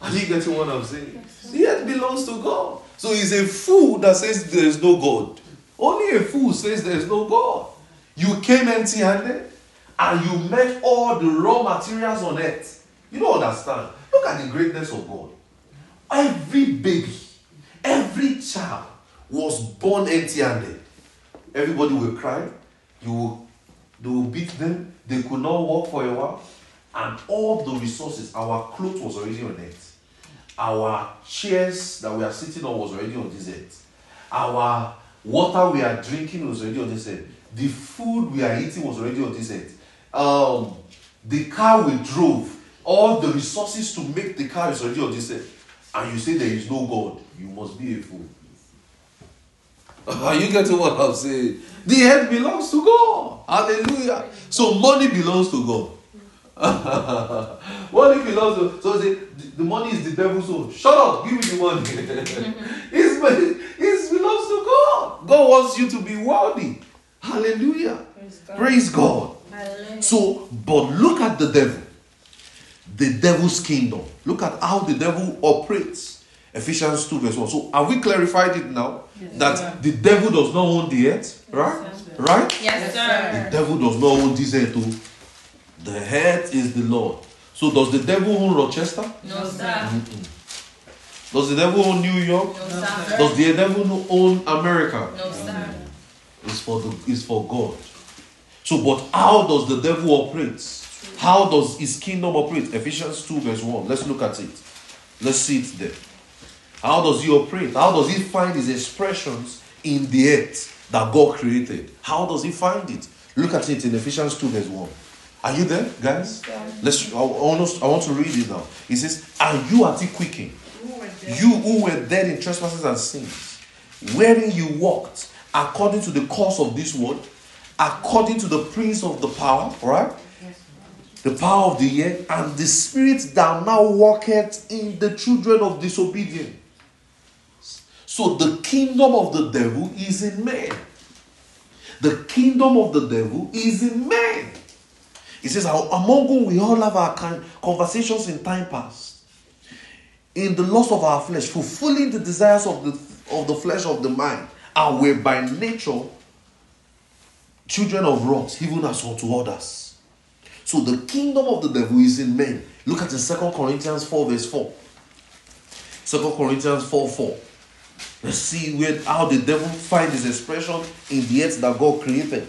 Are you getting what I'm saying? The earth belongs to God. So he's a fool that says there is no God. Only a fool says there is no God. You came empty handed and you met all the raw materials on earth. You don't understand. Look at the greatness of God. Every baby, every child was born empty handed. Everybody will cry. You will, they will beat them. They could not walk for a while. And all the resources, our clothes was already on earth. Our chairs that we are sitting on was already on this earth. Our water we are drinking was already on this earth. The food we are eating was already on this earth. Um, the car we drove, all the resources to make the car is already on this earth. And you say there is no God, you must be a fool. <laughs> Are you getting what I'm saying? The earth belongs to God. Hallelujah. So money belongs to God. Money belongs to so say the, the money is the devil's own. Shut up, give me the money. Mm-hmm. <laughs> it's, it's belongs to God. God wants you to be wealthy. Hallelujah. Praise God. Praise God. Hallelujah. So, but look at the devil. The devil's kingdom. Look at how the devil operates. Ephesians 2, verse 1. So, have we clarified it now? that the devil does not own the earth, right? Right? Yes, sir. The devil does not own this earth. Too. The head is the Lord. So, does the devil own Rochester? No, sir. Does the devil own New York? No, sir. Does the devil own America? No, sir. It's for the it's for God. So, but how does the devil operate? How does his kingdom operate? Ephesians 2, verse 1. Let's look at it. Let's see it there. How does he operate? How does he find his expressions in the earth that God created? How does he find it? Look at it in Ephesians 2, verse 1. Are you there, guys? Let's I want, I want to read it now. It says, And you are the quickened, you who were dead in trespasses and sins, wherein you walked according to the course of this world, according to the prince of the power, right? The power of the air, and the spirit that now walketh in the children of disobedience. So the kingdom of the devil is in man. The kingdom of the devil is in man. He says, Among whom we all have our conversations in time past, in the lust of our flesh, fulfilling the desires of the, of the flesh of the mind, and we're by nature children of wrath, even as unto others. So the kingdom of the devil is in men. Look at the Second Corinthians 4, verse 4. 2 Corinthians 4 4. Let's see where how the devil finds his expression in the earth that God created.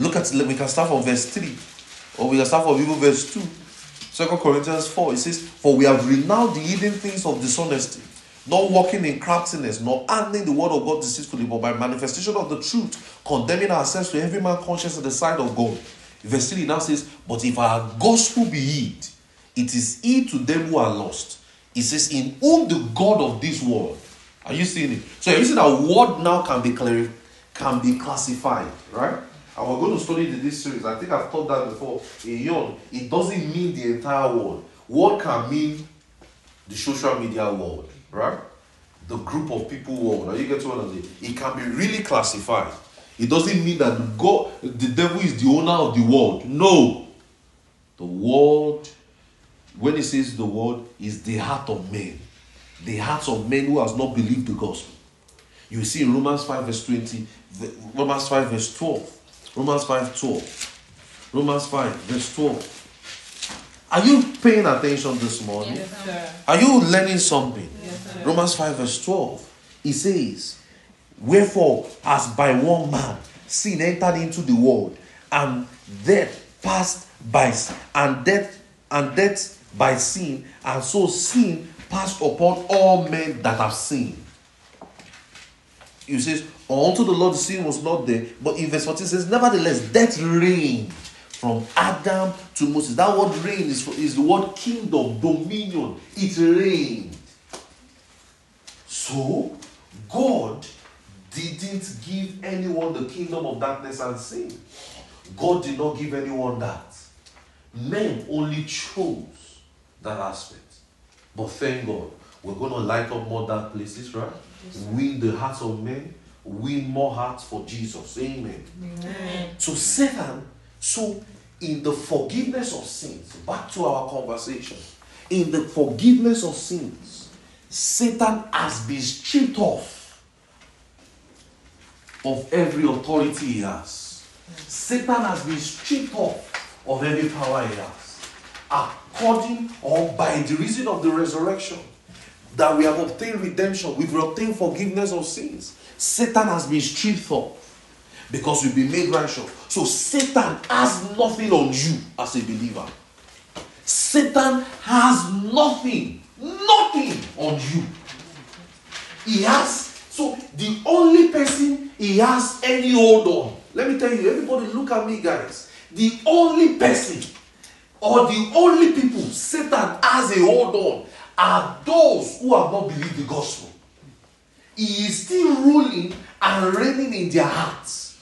Look at we can start from verse 3, or we can start from even verse 2. 2 Corinthians 4, it says, For we have renounced the hidden things of dishonesty, not walking in craftiness, nor handling the word of God deceitfully, but by manifestation of the truth, condemning ourselves to every man conscience in the sight of God. Verse 3 now says, But if our gospel be hid, it is hid to them who are lost. It says, In whom the God of this world. Are you seeing it? So you see that word now can be clar- can be classified, right? And we're going to study this series. I think I've taught that before. In young, it doesn't mean the entire world. Word can mean the social media world, right? The group of people world. Are you getting what I'm saying? It can be really classified. It doesn't mean that God, the devil is the owner of the world. No. The world, when it says the world, is the heart of men. The hearts of men who has not believed the gospel. You see in Romans 5 verse 20, Romans 5 verse 12. Romans 5 12. Romans 5, verse 12. Are you paying attention this morning? Yes, sir. Are you learning something? Yes, sir. Romans 5, verse 12. It says, Wherefore, as by one man sin entered into the world, and death passed by and death and death by sin, and so sin passed upon all men that have sinned. It says, unto the Lord sin was not there, but in verse 14 says, Nevertheless, death reigned from Adam to Moses. That word reign is, is the word kingdom, dominion. It reigned. So, God didn't give anyone the kingdom of darkness and sin. God did not give anyone that. Men only chose that aspect. But thank God, we're going to light up more dark places, right? Win the hearts of men, win more hearts for Jesus. Amen. Amen. So Satan, so in the forgiveness of sins, back to our conversation, in the forgiveness of sins, Satan has been stripped off of every authority he has. Satan has been stripped off of every power he has. According or by the reason of the resurrection, that we have obtained redemption, we've obtained forgiveness of sins. Satan has been stripped off because you've been made righteous. So Satan has nothing on you as a believer. Satan has nothing, nothing on you. He has, so the only person he has any hold on. Let me tell you, everybody look at me, guys. The only person or the only people Satan has a hold on are those who have not believed the gospel. He is still ruling and reigning in their hearts.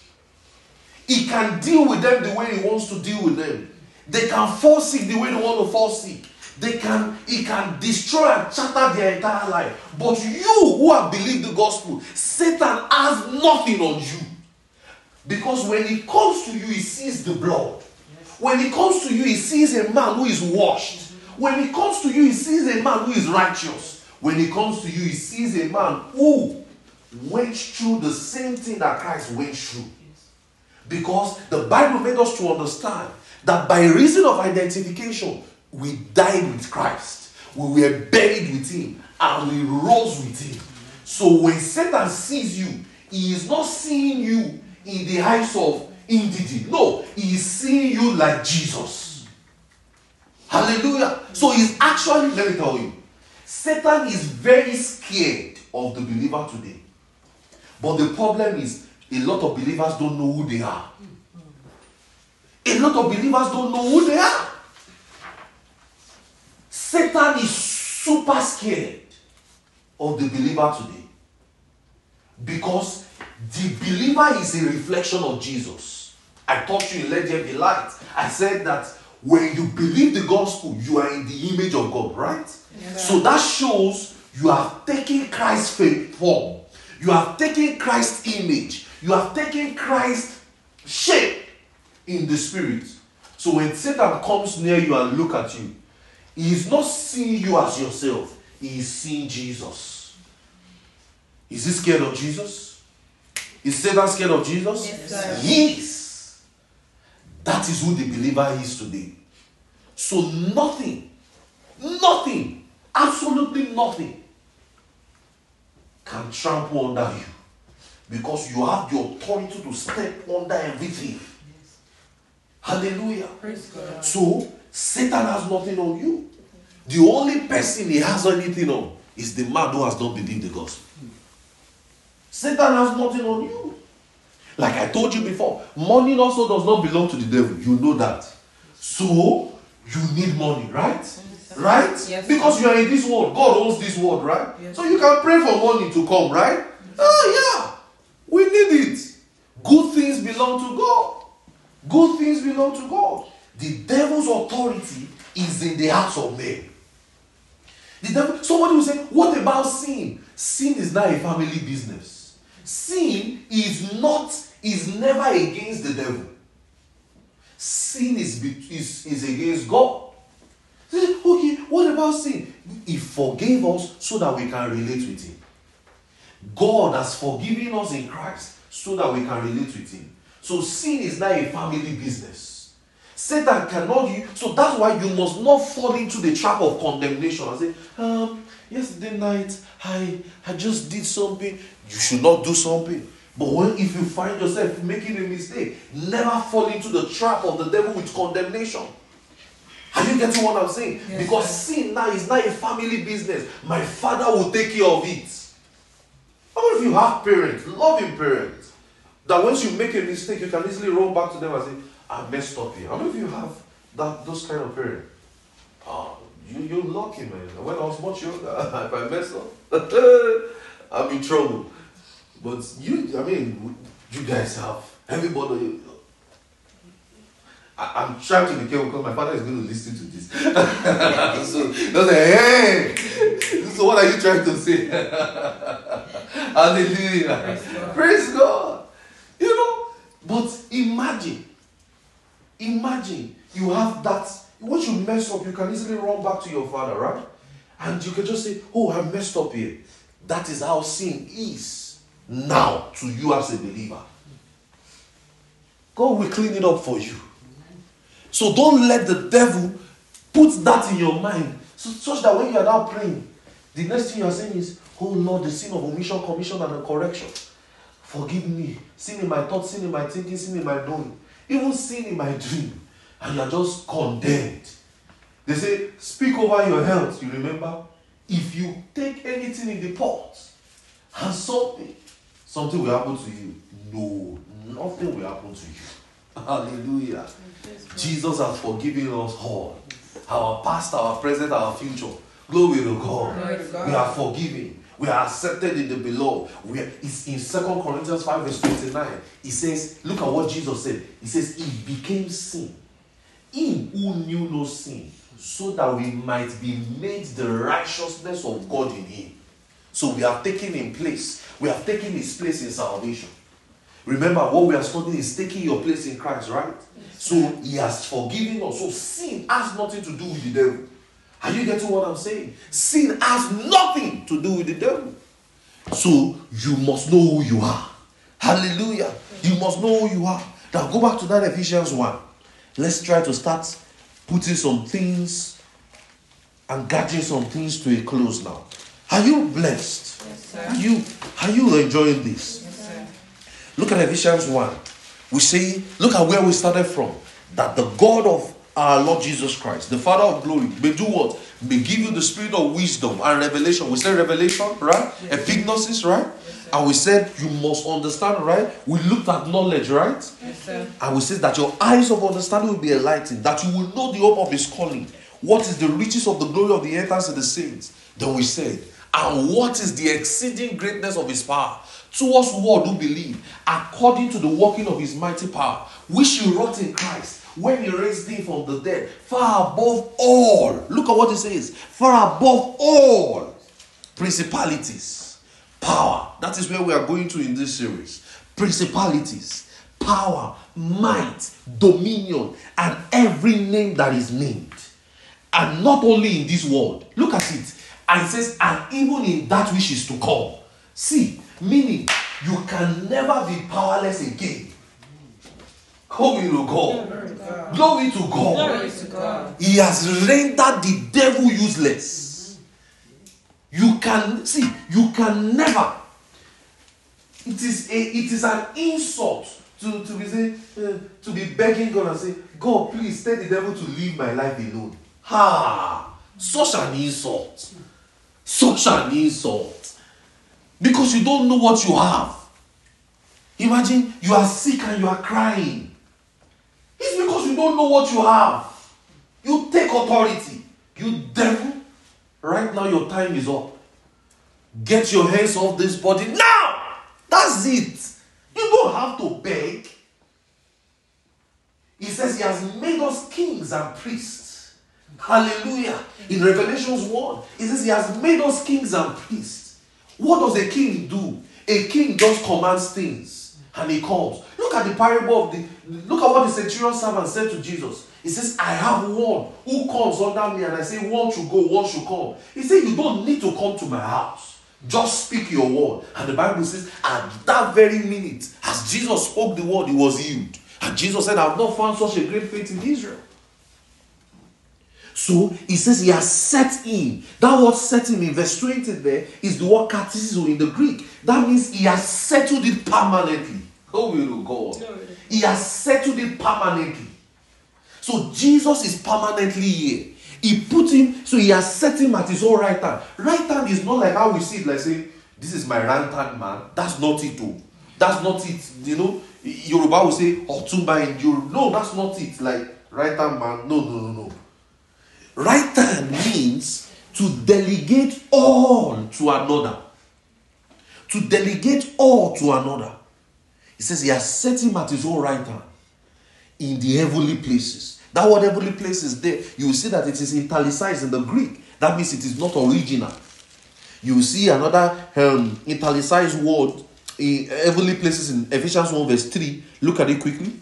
He can deal with them the way he wants to deal with them. They can fall sick the way they want to fall sick. They can, he can destroy and shatter their entire life. But you who have believed the gospel, Satan has nothing on you. Because when he comes to you, he sees the blood. When he comes to you, he sees a man who is washed. When he comes to you, he sees a man who is righteous. When he comes to you, he sees a man who went through the same thing that Christ went through. Because the Bible made us to understand that by reason of identification, we died with Christ, we were buried with Him, and we rose with Him. So when Satan sees you, he is not seeing you in the eyes of indigent. No, he is seeing you like Jesus. Hallelujah. So he's actually, let me tell you, Satan is very scared of the believer today. But the problem is, a lot of believers don't know who they are. A lot of believers don't know who they are. Satan is super scared of the believer today. Because the believer is a reflection of Jesus. I taught you in Let There Be Light. I said that when you believe the gospel, you are in the image of God, right? So that shows you have taken Christ's faith form. You have taken Christ's image. You have taken Christ's shape in the spirit. So when Satan comes near you and look at you, he is not seeing you as yourself. He is seeing Jesus. Is he scared of Jesus? Is Satan scared of Jesus? Yes, sir. Yes. That is who the believer is today. So nothing, nothing, absolutely nothing can trample under you because you have the authority to step under everything. Hallelujah. Praise God. So Satan has nothing on you. The only person he has anything on is the man who has not believed the gospel. Satan has nothing on you. Like I told you before, money also does not belong to the devil. You know that. So you need money, right? Right? Yes. Because you are in this world. God owns this world, right? Yes. So you can pray for money to come, right? Oh yeah. We need it. Good things belong to God. Good things belong to God. The devil's authority is in the hearts of men. The devil, somebody will say, What about sin? Sin is not a family business. Sin is not, is never against the devil. Sin is, is, is against God. Say, Okay, what about sin? He forgave us so that we can relate with Him. God has forgiven us in Christ so that we can relate with Him. So sin is not a family business. Satan cannot use. So that's why you must not fall into the trap of condemnation and say, um, yesterday night I I just did something. You should not do something. But when if you find yourself making a mistake, never fall into the trap of the devil with condemnation. Are you getting what I'm saying? Yes, because sir. sin now is not a family business. My father will take care of it. How many of you have parents, loving parents, that once you make a mistake, you can easily roll back to them and say, I messed up here. How many of you have that those kind of parents? Ah, you you're lucky, man. When I was much younger, <laughs> if I mess up, <laughs> I'm in trouble. But you, I mean, you guys have everybody. I, I'm trying to be careful because my father is going to listen to this. <laughs> so they'll say, hey, so what are you trying to say? <laughs> Hallelujah. Praise God. Praise God. You know, but imagine, imagine you have that. Once you mess up, you can easily run back to your father, right? And you can just say, Oh, I messed up here. That is how sin is now to you as a believer. God will clean it up for you. So don't let the devil put that in your mind so, such that when you are now praying, the next thing you are saying is, Oh Lord, the sin of omission, commission, and correction. Forgive me. Sin in my thoughts, sin in my thinking, sin in my knowing, even sin in my dream. And you are just condemned. They say, speak over your health. You remember? If you take anything in the pot and something, something will happen to you. No, nothing will happen to you. <laughs> Hallelujah. Jesus has forgiven us all. Our past, our present, our future. Glory to God. Glory to God. We are forgiven. We are accepted in the beloved. We are, it's in 2 Corinthians 5, verse 29. It says, look at what Jesus said. He says, He became sin. Him who knew no sin, so that we might be made the righteousness of God in him. So we have taken in place. We have taken his place in salvation. Remember, what we are studying is taking your place in Christ, right? So he has forgiven us. So sin has nothing to do with the devil. Are you getting what I'm saying? Sin has nothing to do with the devil. So you must know who you are. Hallelujah. You must know who you are. Now go back to that Ephesians 1. Let's try to start putting some things and gathering some things to a close now. Are you blessed? Yes, sir. Are you are you enjoying this? Yes, sir. Look at Ephesians 1. We see, look at where we started from. That the God of our Lord Jesus Christ, the Father of glory, may do what? May give you the spirit of wisdom and revelation. We said revelation, right? Epignosis, right? And we said you must understand, right? We looked at knowledge, right? Yes, sir. And we said that your eyes of understanding will be enlightened, that you will know the hope of his calling. What is the riches of the glory of the inheritance of the saints? Then we said, and what is the exceeding greatness of his power towards who do believe, according to the working of his mighty power, which he wrought in Christ when he raised him from the dead, far above all. Look at what it says far above all principalities, power. That is where we are going to in this series. Principalities, power, might, dominion, and every name that is named. And not only in this world. Look at it. And it says, and even in that which is to come. See, meaning you can never be powerless again. Glory to God. Glory to God. Glory to God. Glory to God. He has rendered the devil useless. You can see, you can never. It is a, it is an insult to, to be say, uh, to be begging God and say, God, please tell the devil to leave my life alone. Ha! Such an insult. Such an insult. Because you don't know what you have. Imagine you are sick and you are crying. It's because you don't know what you have. You take authority. You devil. Right now, your time is up. Get your hands off this body now. That's it. You don't have to beg. He says he has made us kings and priests. Hallelujah. In Revelations 1, he says he has made us kings and priests. What does a king do? A king just commands things and he comes. Look at the parable of the look at what the centurion servant said to Jesus. He says, I have one who comes under me, and I say, one should go, one should come. He said, You don't need to come to my house. Just speak your word. And the Bible says, at that very minute, as Jesus spoke the word, he was healed. And Jesus said, I've not found such a great faith in Israel. So he says he has set him. That word set him in verse 20 there is the word katizo in the Greek. That means he has settled it permanently. Oh, will God. He has settled it permanently. So Jesus is permanently here. He put him, so he has set him at his own right hand. Right hand is not like how we see it, like saying, This is my right hand man. That's not it, though. That's not it. You know, Yoruba will say, Otumba in Yoruba. No, that's not it. Like, right hand man. No, no, no, no. Right hand means to delegate all to another. To delegate all to another. He says he has set him at his own right hand in the heavenly places. That word heavenly places there, you will see that it is italicized in the Greek. That means it is not original. You will see another um, italicized word in heavenly places in Ephesians 1 verse 3. Look at it quickly.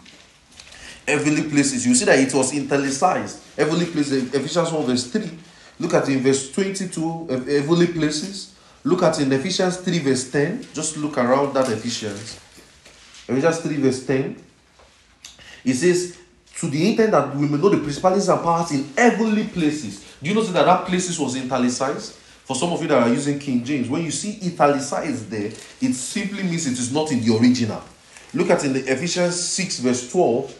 Heavenly places. You see that it was italicized. Heavenly places, Ephesians 1 verse 3. Look at in verse 22, heavenly places. Look at in Ephesians 3 verse 10. Just look around that Ephesians. Ephesians 3 verse 10. It says, to the intent that we may know the principalities and powers in heavenly places. Do you notice that that places was italicized? For some of you that are using King James, when you see italicized there, it simply means it is not in the original. Look at in the Ephesians 6 verse 12.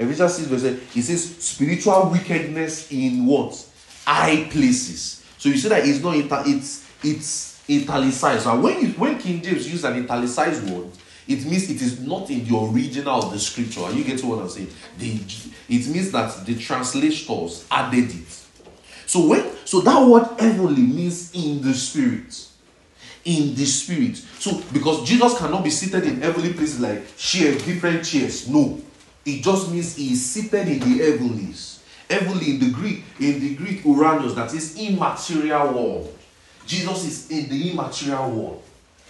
Ephesians 6 verse 12, it says spiritual wickedness in what? High places. So you see that it's not it's it's italicized. So when you, when King James use an italicized word, it means it is not in the original of the scripture. Are you getting what I'm saying? It means that the translators added it. So when so that word heavenly means in the spirit. In the spirit. So because Jesus cannot be seated in heavenly places like chairs, different chairs. No. It just means he is seated in the heavenlies. Heavenly in the Greek, in the Greek Uranus, that is immaterial world. Jesus is in the immaterial world.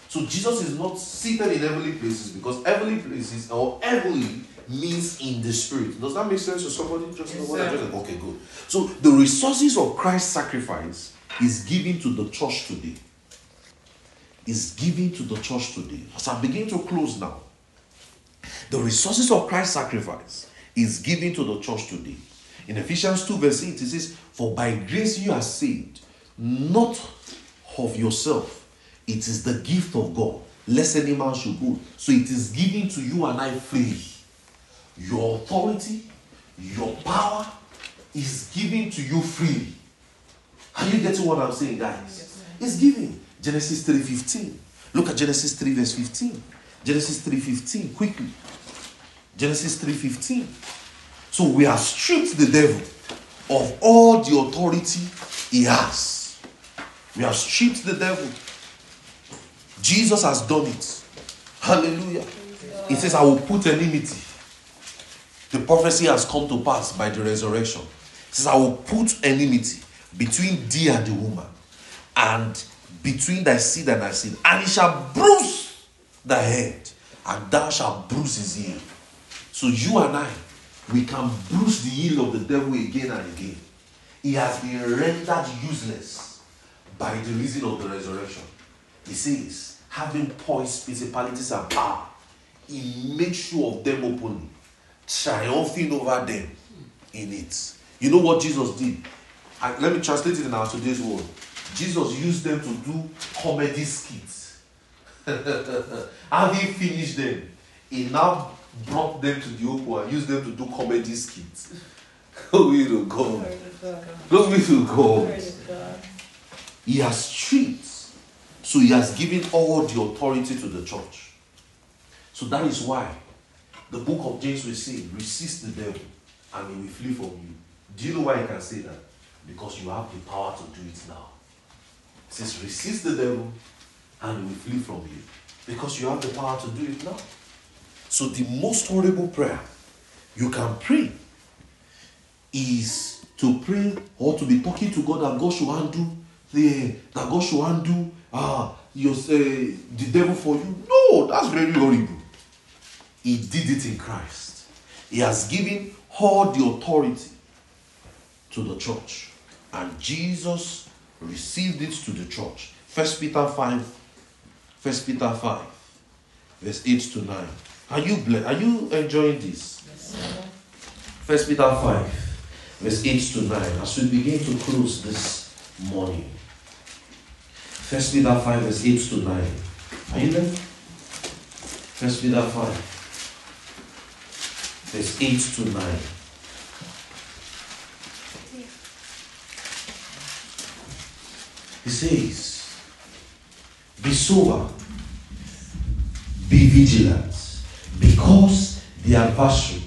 So Jesus is not seated in heavenly places because heavenly places or heavenly means in the spirit. Does that make sense to somebody? Just know what just okay, good. So the resources of Christ's sacrifice is given to the church today. Is given to the church today. As I begin to close now, the resources of Christ's sacrifice is given to the church today. In Ephesians 2, verse 8, it says, For by grace you are saved, not of yourself it is the gift of God, lest any man should go. So it is given to you and I freely. Your authority, your power is given to you freely. Are you getting what I'm saying, guys? It's given. Genesis 3:15. Look at Genesis 3, verse 15. Genesis 3:15, quickly. Genesis 3:15. So we have stripped the devil of all the authority he has. We have stripped the devil Jesus has done it. Hallelujah. He says, I will put enmity. The prophecy has come to pass by the resurrection. He says, I will put enmity between thee and the woman, and between thy seed and thy seed, and he shall bruise thy head, and thou shalt bruise his heel. So you and I, we can bruise the heel of the devil again and again. He has been rendered useless by the reason of the resurrection. He says, having poised principalities and power, he made sure of them openly, triumphing over them in it. You know what Jesus did? I, let me translate it in our today's world. Jesus used them to do comedy skits. <laughs> Having finished them, he now brought them to the open and used them to do comedy skits. Glory to God. Glory to God. He has stripped so he has given all the authority to the church. So that is why the book of James will say, resist the devil and he will flee from you. Do you know why he can say that? Because you have the power to do it now. It says, resist the devil and he will flee from you. Because you have the power to do it now. So the most horrible prayer you can pray is to pray or to be talking to God that God should undo the that God should undo ah, you say the devil for you. No, that's very horrible. He did it in Christ. He has given all the authority to the church. And Jesus received it to the church. First Peter 5, First Peter 5, verse 8 to 9. Are you ble- are you enjoying this? First Peter 5, verse 8 to 9. As we begin to close this morning. First Peter 5, verse 8 to 9. Are you there? First Peter 5, verse 8 to 9. He says, Be sober, be vigilant, because the adversary,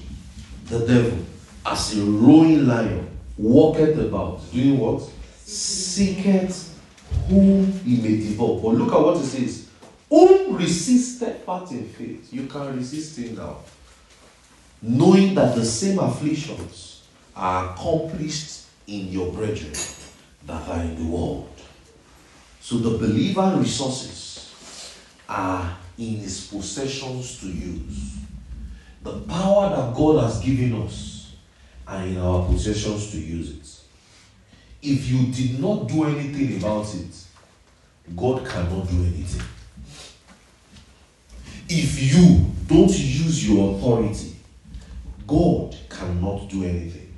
the devil, as a roaring lion, walketh about, doing what? Seeketh whom he may devour. But look at what it says. Whom resisted part in faith. You can resist him now. Knowing that the same afflictions are accomplished in your brethren that are in the world. So the believer resources are in his possessions to use. The power that God has given us and in our possessions to use it. If you did not do anything about it, God cannot do anything. If you don't use your authority, God cannot do anything.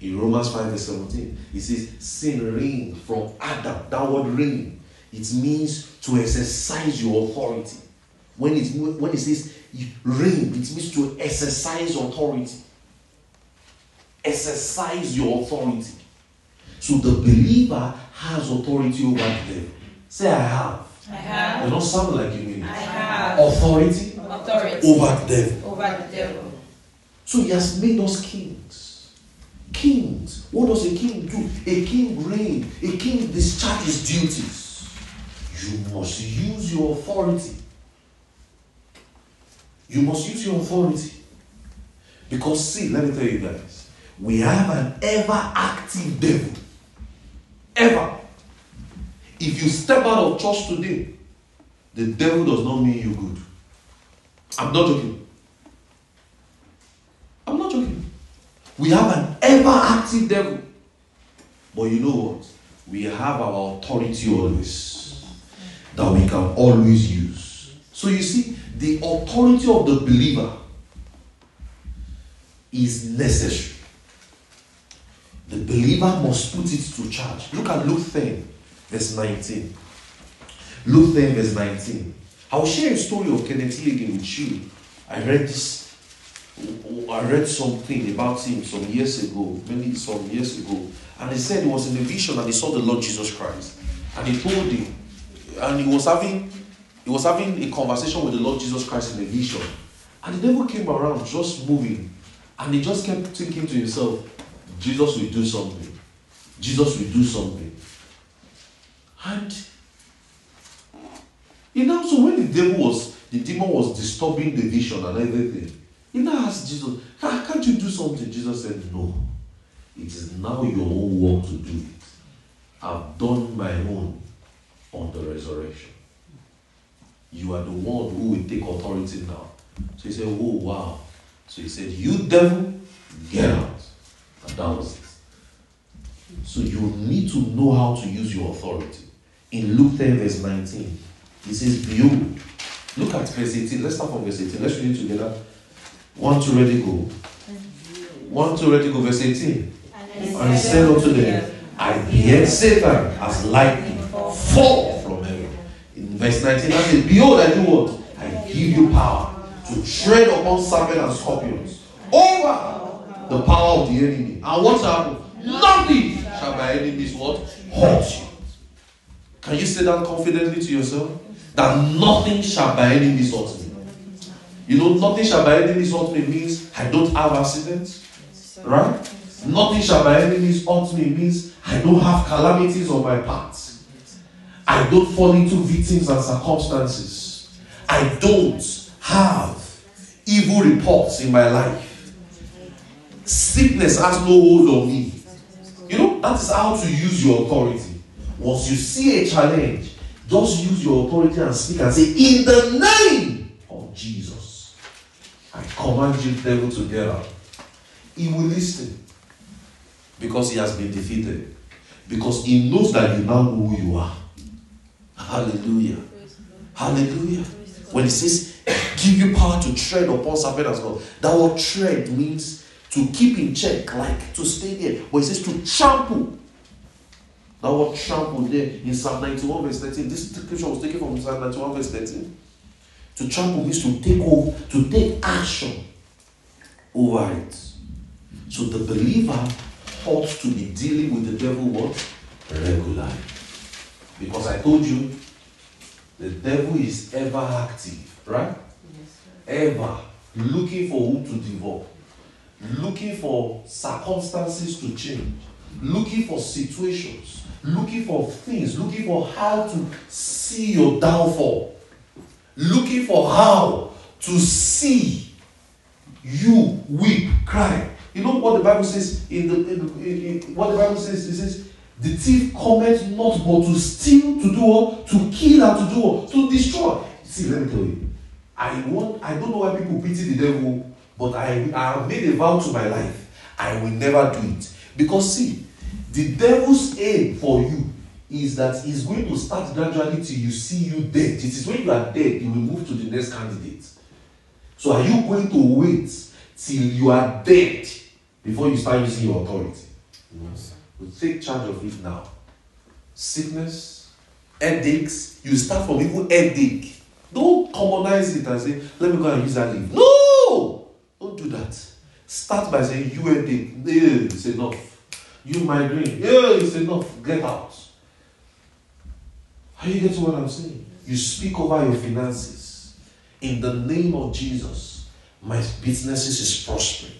In Romans 5 verse 17, it says, Sin reigned from Adam. That word reign, it means to exercise your authority. When it, when it says reign, it means to exercise authority. Exercise your authority. So the believer has authority over the devil. Say, I have. I have. You're not sounding like you mean it. I have Authority authority over the devil. over the devil. So he has made us kings. Kings. What does a king do? A king reign. A king discharges duties. You must use your authority. You must use your authority. Because see, let me tell you guys, we have an ever active devil. Ever. If you step out of church today, the devil does not mean you good. I'm not joking. I'm not joking. We have an ever active devil. But you know what? We have our authority always that we can always use. So you see, the authority of the believer is necessary. The believer must put it to charge. Look at Luke 10, verse 19. Luke 10, verse 19. I'll share a story of Kenneth Hagin with you. I read this I read something about him some years ago, many some years ago, and he said he was in a vision and he saw the Lord Jesus Christ, and he told him, and he was having, he was having a conversation with the Lord Jesus Christ in a vision, and the devil came around just moving, and he just kept thinking to himself, Jesus will do something, Jesus will do something, and you know, so when the devil was, the demon was disturbing the vision and everything. He now asked Jesus, "Ca- Can't you do something? Jesus said, No. It is now your own work to do it. I've done my own on the resurrection. You are the one who will take authority now. So he said, Oh, wow. So he said, You devil, get out. And that was it. So you need to know how to use your authority. In Luke 10, verse 19, he says, Behold, look at verse 18. Let's start from verse 18. Let's read it together. One, two, ready, go. One, two, ready, go. Verse 18. And he said unto them, I beheld Satan as lightning fall. Verse 19, I said, Behold, I do what? I give you power to tread upon serpents and scorpions over the power of the enemy. And what shall happen? Nothing shall my enemies what? Hurt you. Can you say that confidently to yourself? That nothing shall by enemies hurt me. You know, nothing shall by enemies hurt me means I don't have accidents. Right? Nothing shall by enemies hurt me means I don't have calamities on my path. I don't fall into victims and circumstances. I don't have evil reports in my life. Sickness has no hold on me. You know, that is how to use your authority. Once you see a challenge, just use your authority and speak and say, In the name of Jesus, I command you, devil, to get out. He will listen because he has been defeated. Because he knows that you now know who you are. Hallelujah. Hallelujah. When he says, give you power to tread upon serpent as God. That word tread means to keep in check, like to stay there. But it says to trample. That word trample there in Psalm 91 verse 13. This scripture was taken from Psalm 91 verse 13. To trample means to take over, to take action over it. So the believer ought to be dealing with the devil what? Regularly. Because I told you, the devil is ever active, right? Yes, Ever. Looking for who to devour, looking for circumstances to change, looking for situations, looking for things, looking for how to see your downfall, looking for how to see you weep, cry. You know what the Bible says in the, in, in, in what the Bible says? It says, the thief cometh not but to steal, to do what? To kill and to do what? To destroy. See, let me tell you. I want I don't know why people pity the devil, but I I have made a vow to my life. I will never do it. Because see, the devil's aim for you is that he's going to start gradually till you see you dead. It is when you are dead, he will move to the next candidate. So are you going to wait till you are dead before you start using your authority? Take charge of it now. Sickness, headaches, you start from even headache. Don't commonize it and say, let me go and use that leaf. No! Don't do that. Start by saying, you headache, yeah, it's enough. You migraine, yeah, it's enough. Get out. Are you getting what I'm saying? You speak over your finances. In the name of Jesus, my businesses is prospering.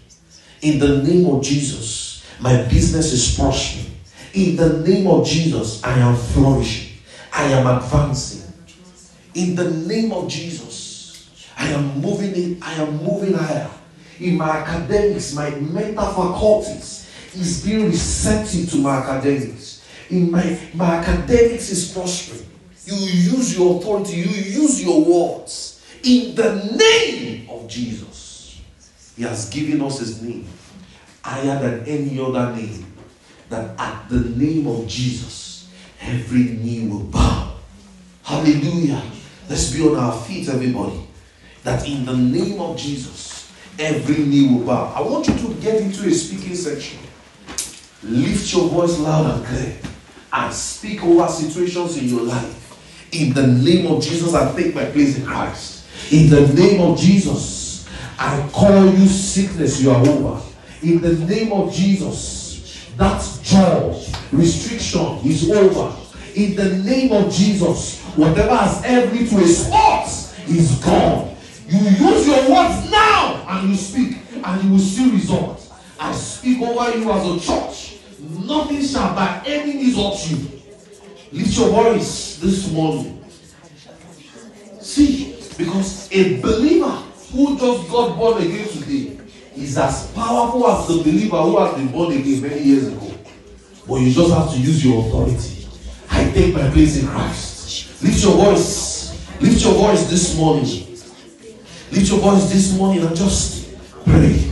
In the name of Jesus, my business is prospering. In the name of Jesus, I am flourishing. I am advancing. In the name of Jesus, I am moving in, I am moving higher. In my academics, my mental faculties is being receptive to my academics. In my my academics is prospering. You use your authority, you use your words in the name of Jesus. He has given us his name higher than any other name. That at the name of Jesus, every knee will bow. Hallelujah. Let's be on our feet, everybody. That in the name of Jesus, every knee will bow. I want you to get into a speaking section. Lift your voice loud and clear and speak over situations in your life. In the name of Jesus, I take my place in Christ. In the name of Jesus, I call you sickness, you are over. In the name of Jesus, that joy, restriction is over. In the name of Jesus, whatever has held me to a spot is gone. You use your words now and you speak, and you will see results. I speak over you as a church. Nothing shall by any means hurt you. Lift your voice this morning. See, because a believer who just got born again today is as powerful as the believer who has been born again many years ago. But you just have to use your authority. I take my place in Christ. Lift your voice. Lift your voice this morning. Lift your voice this morning and just pray.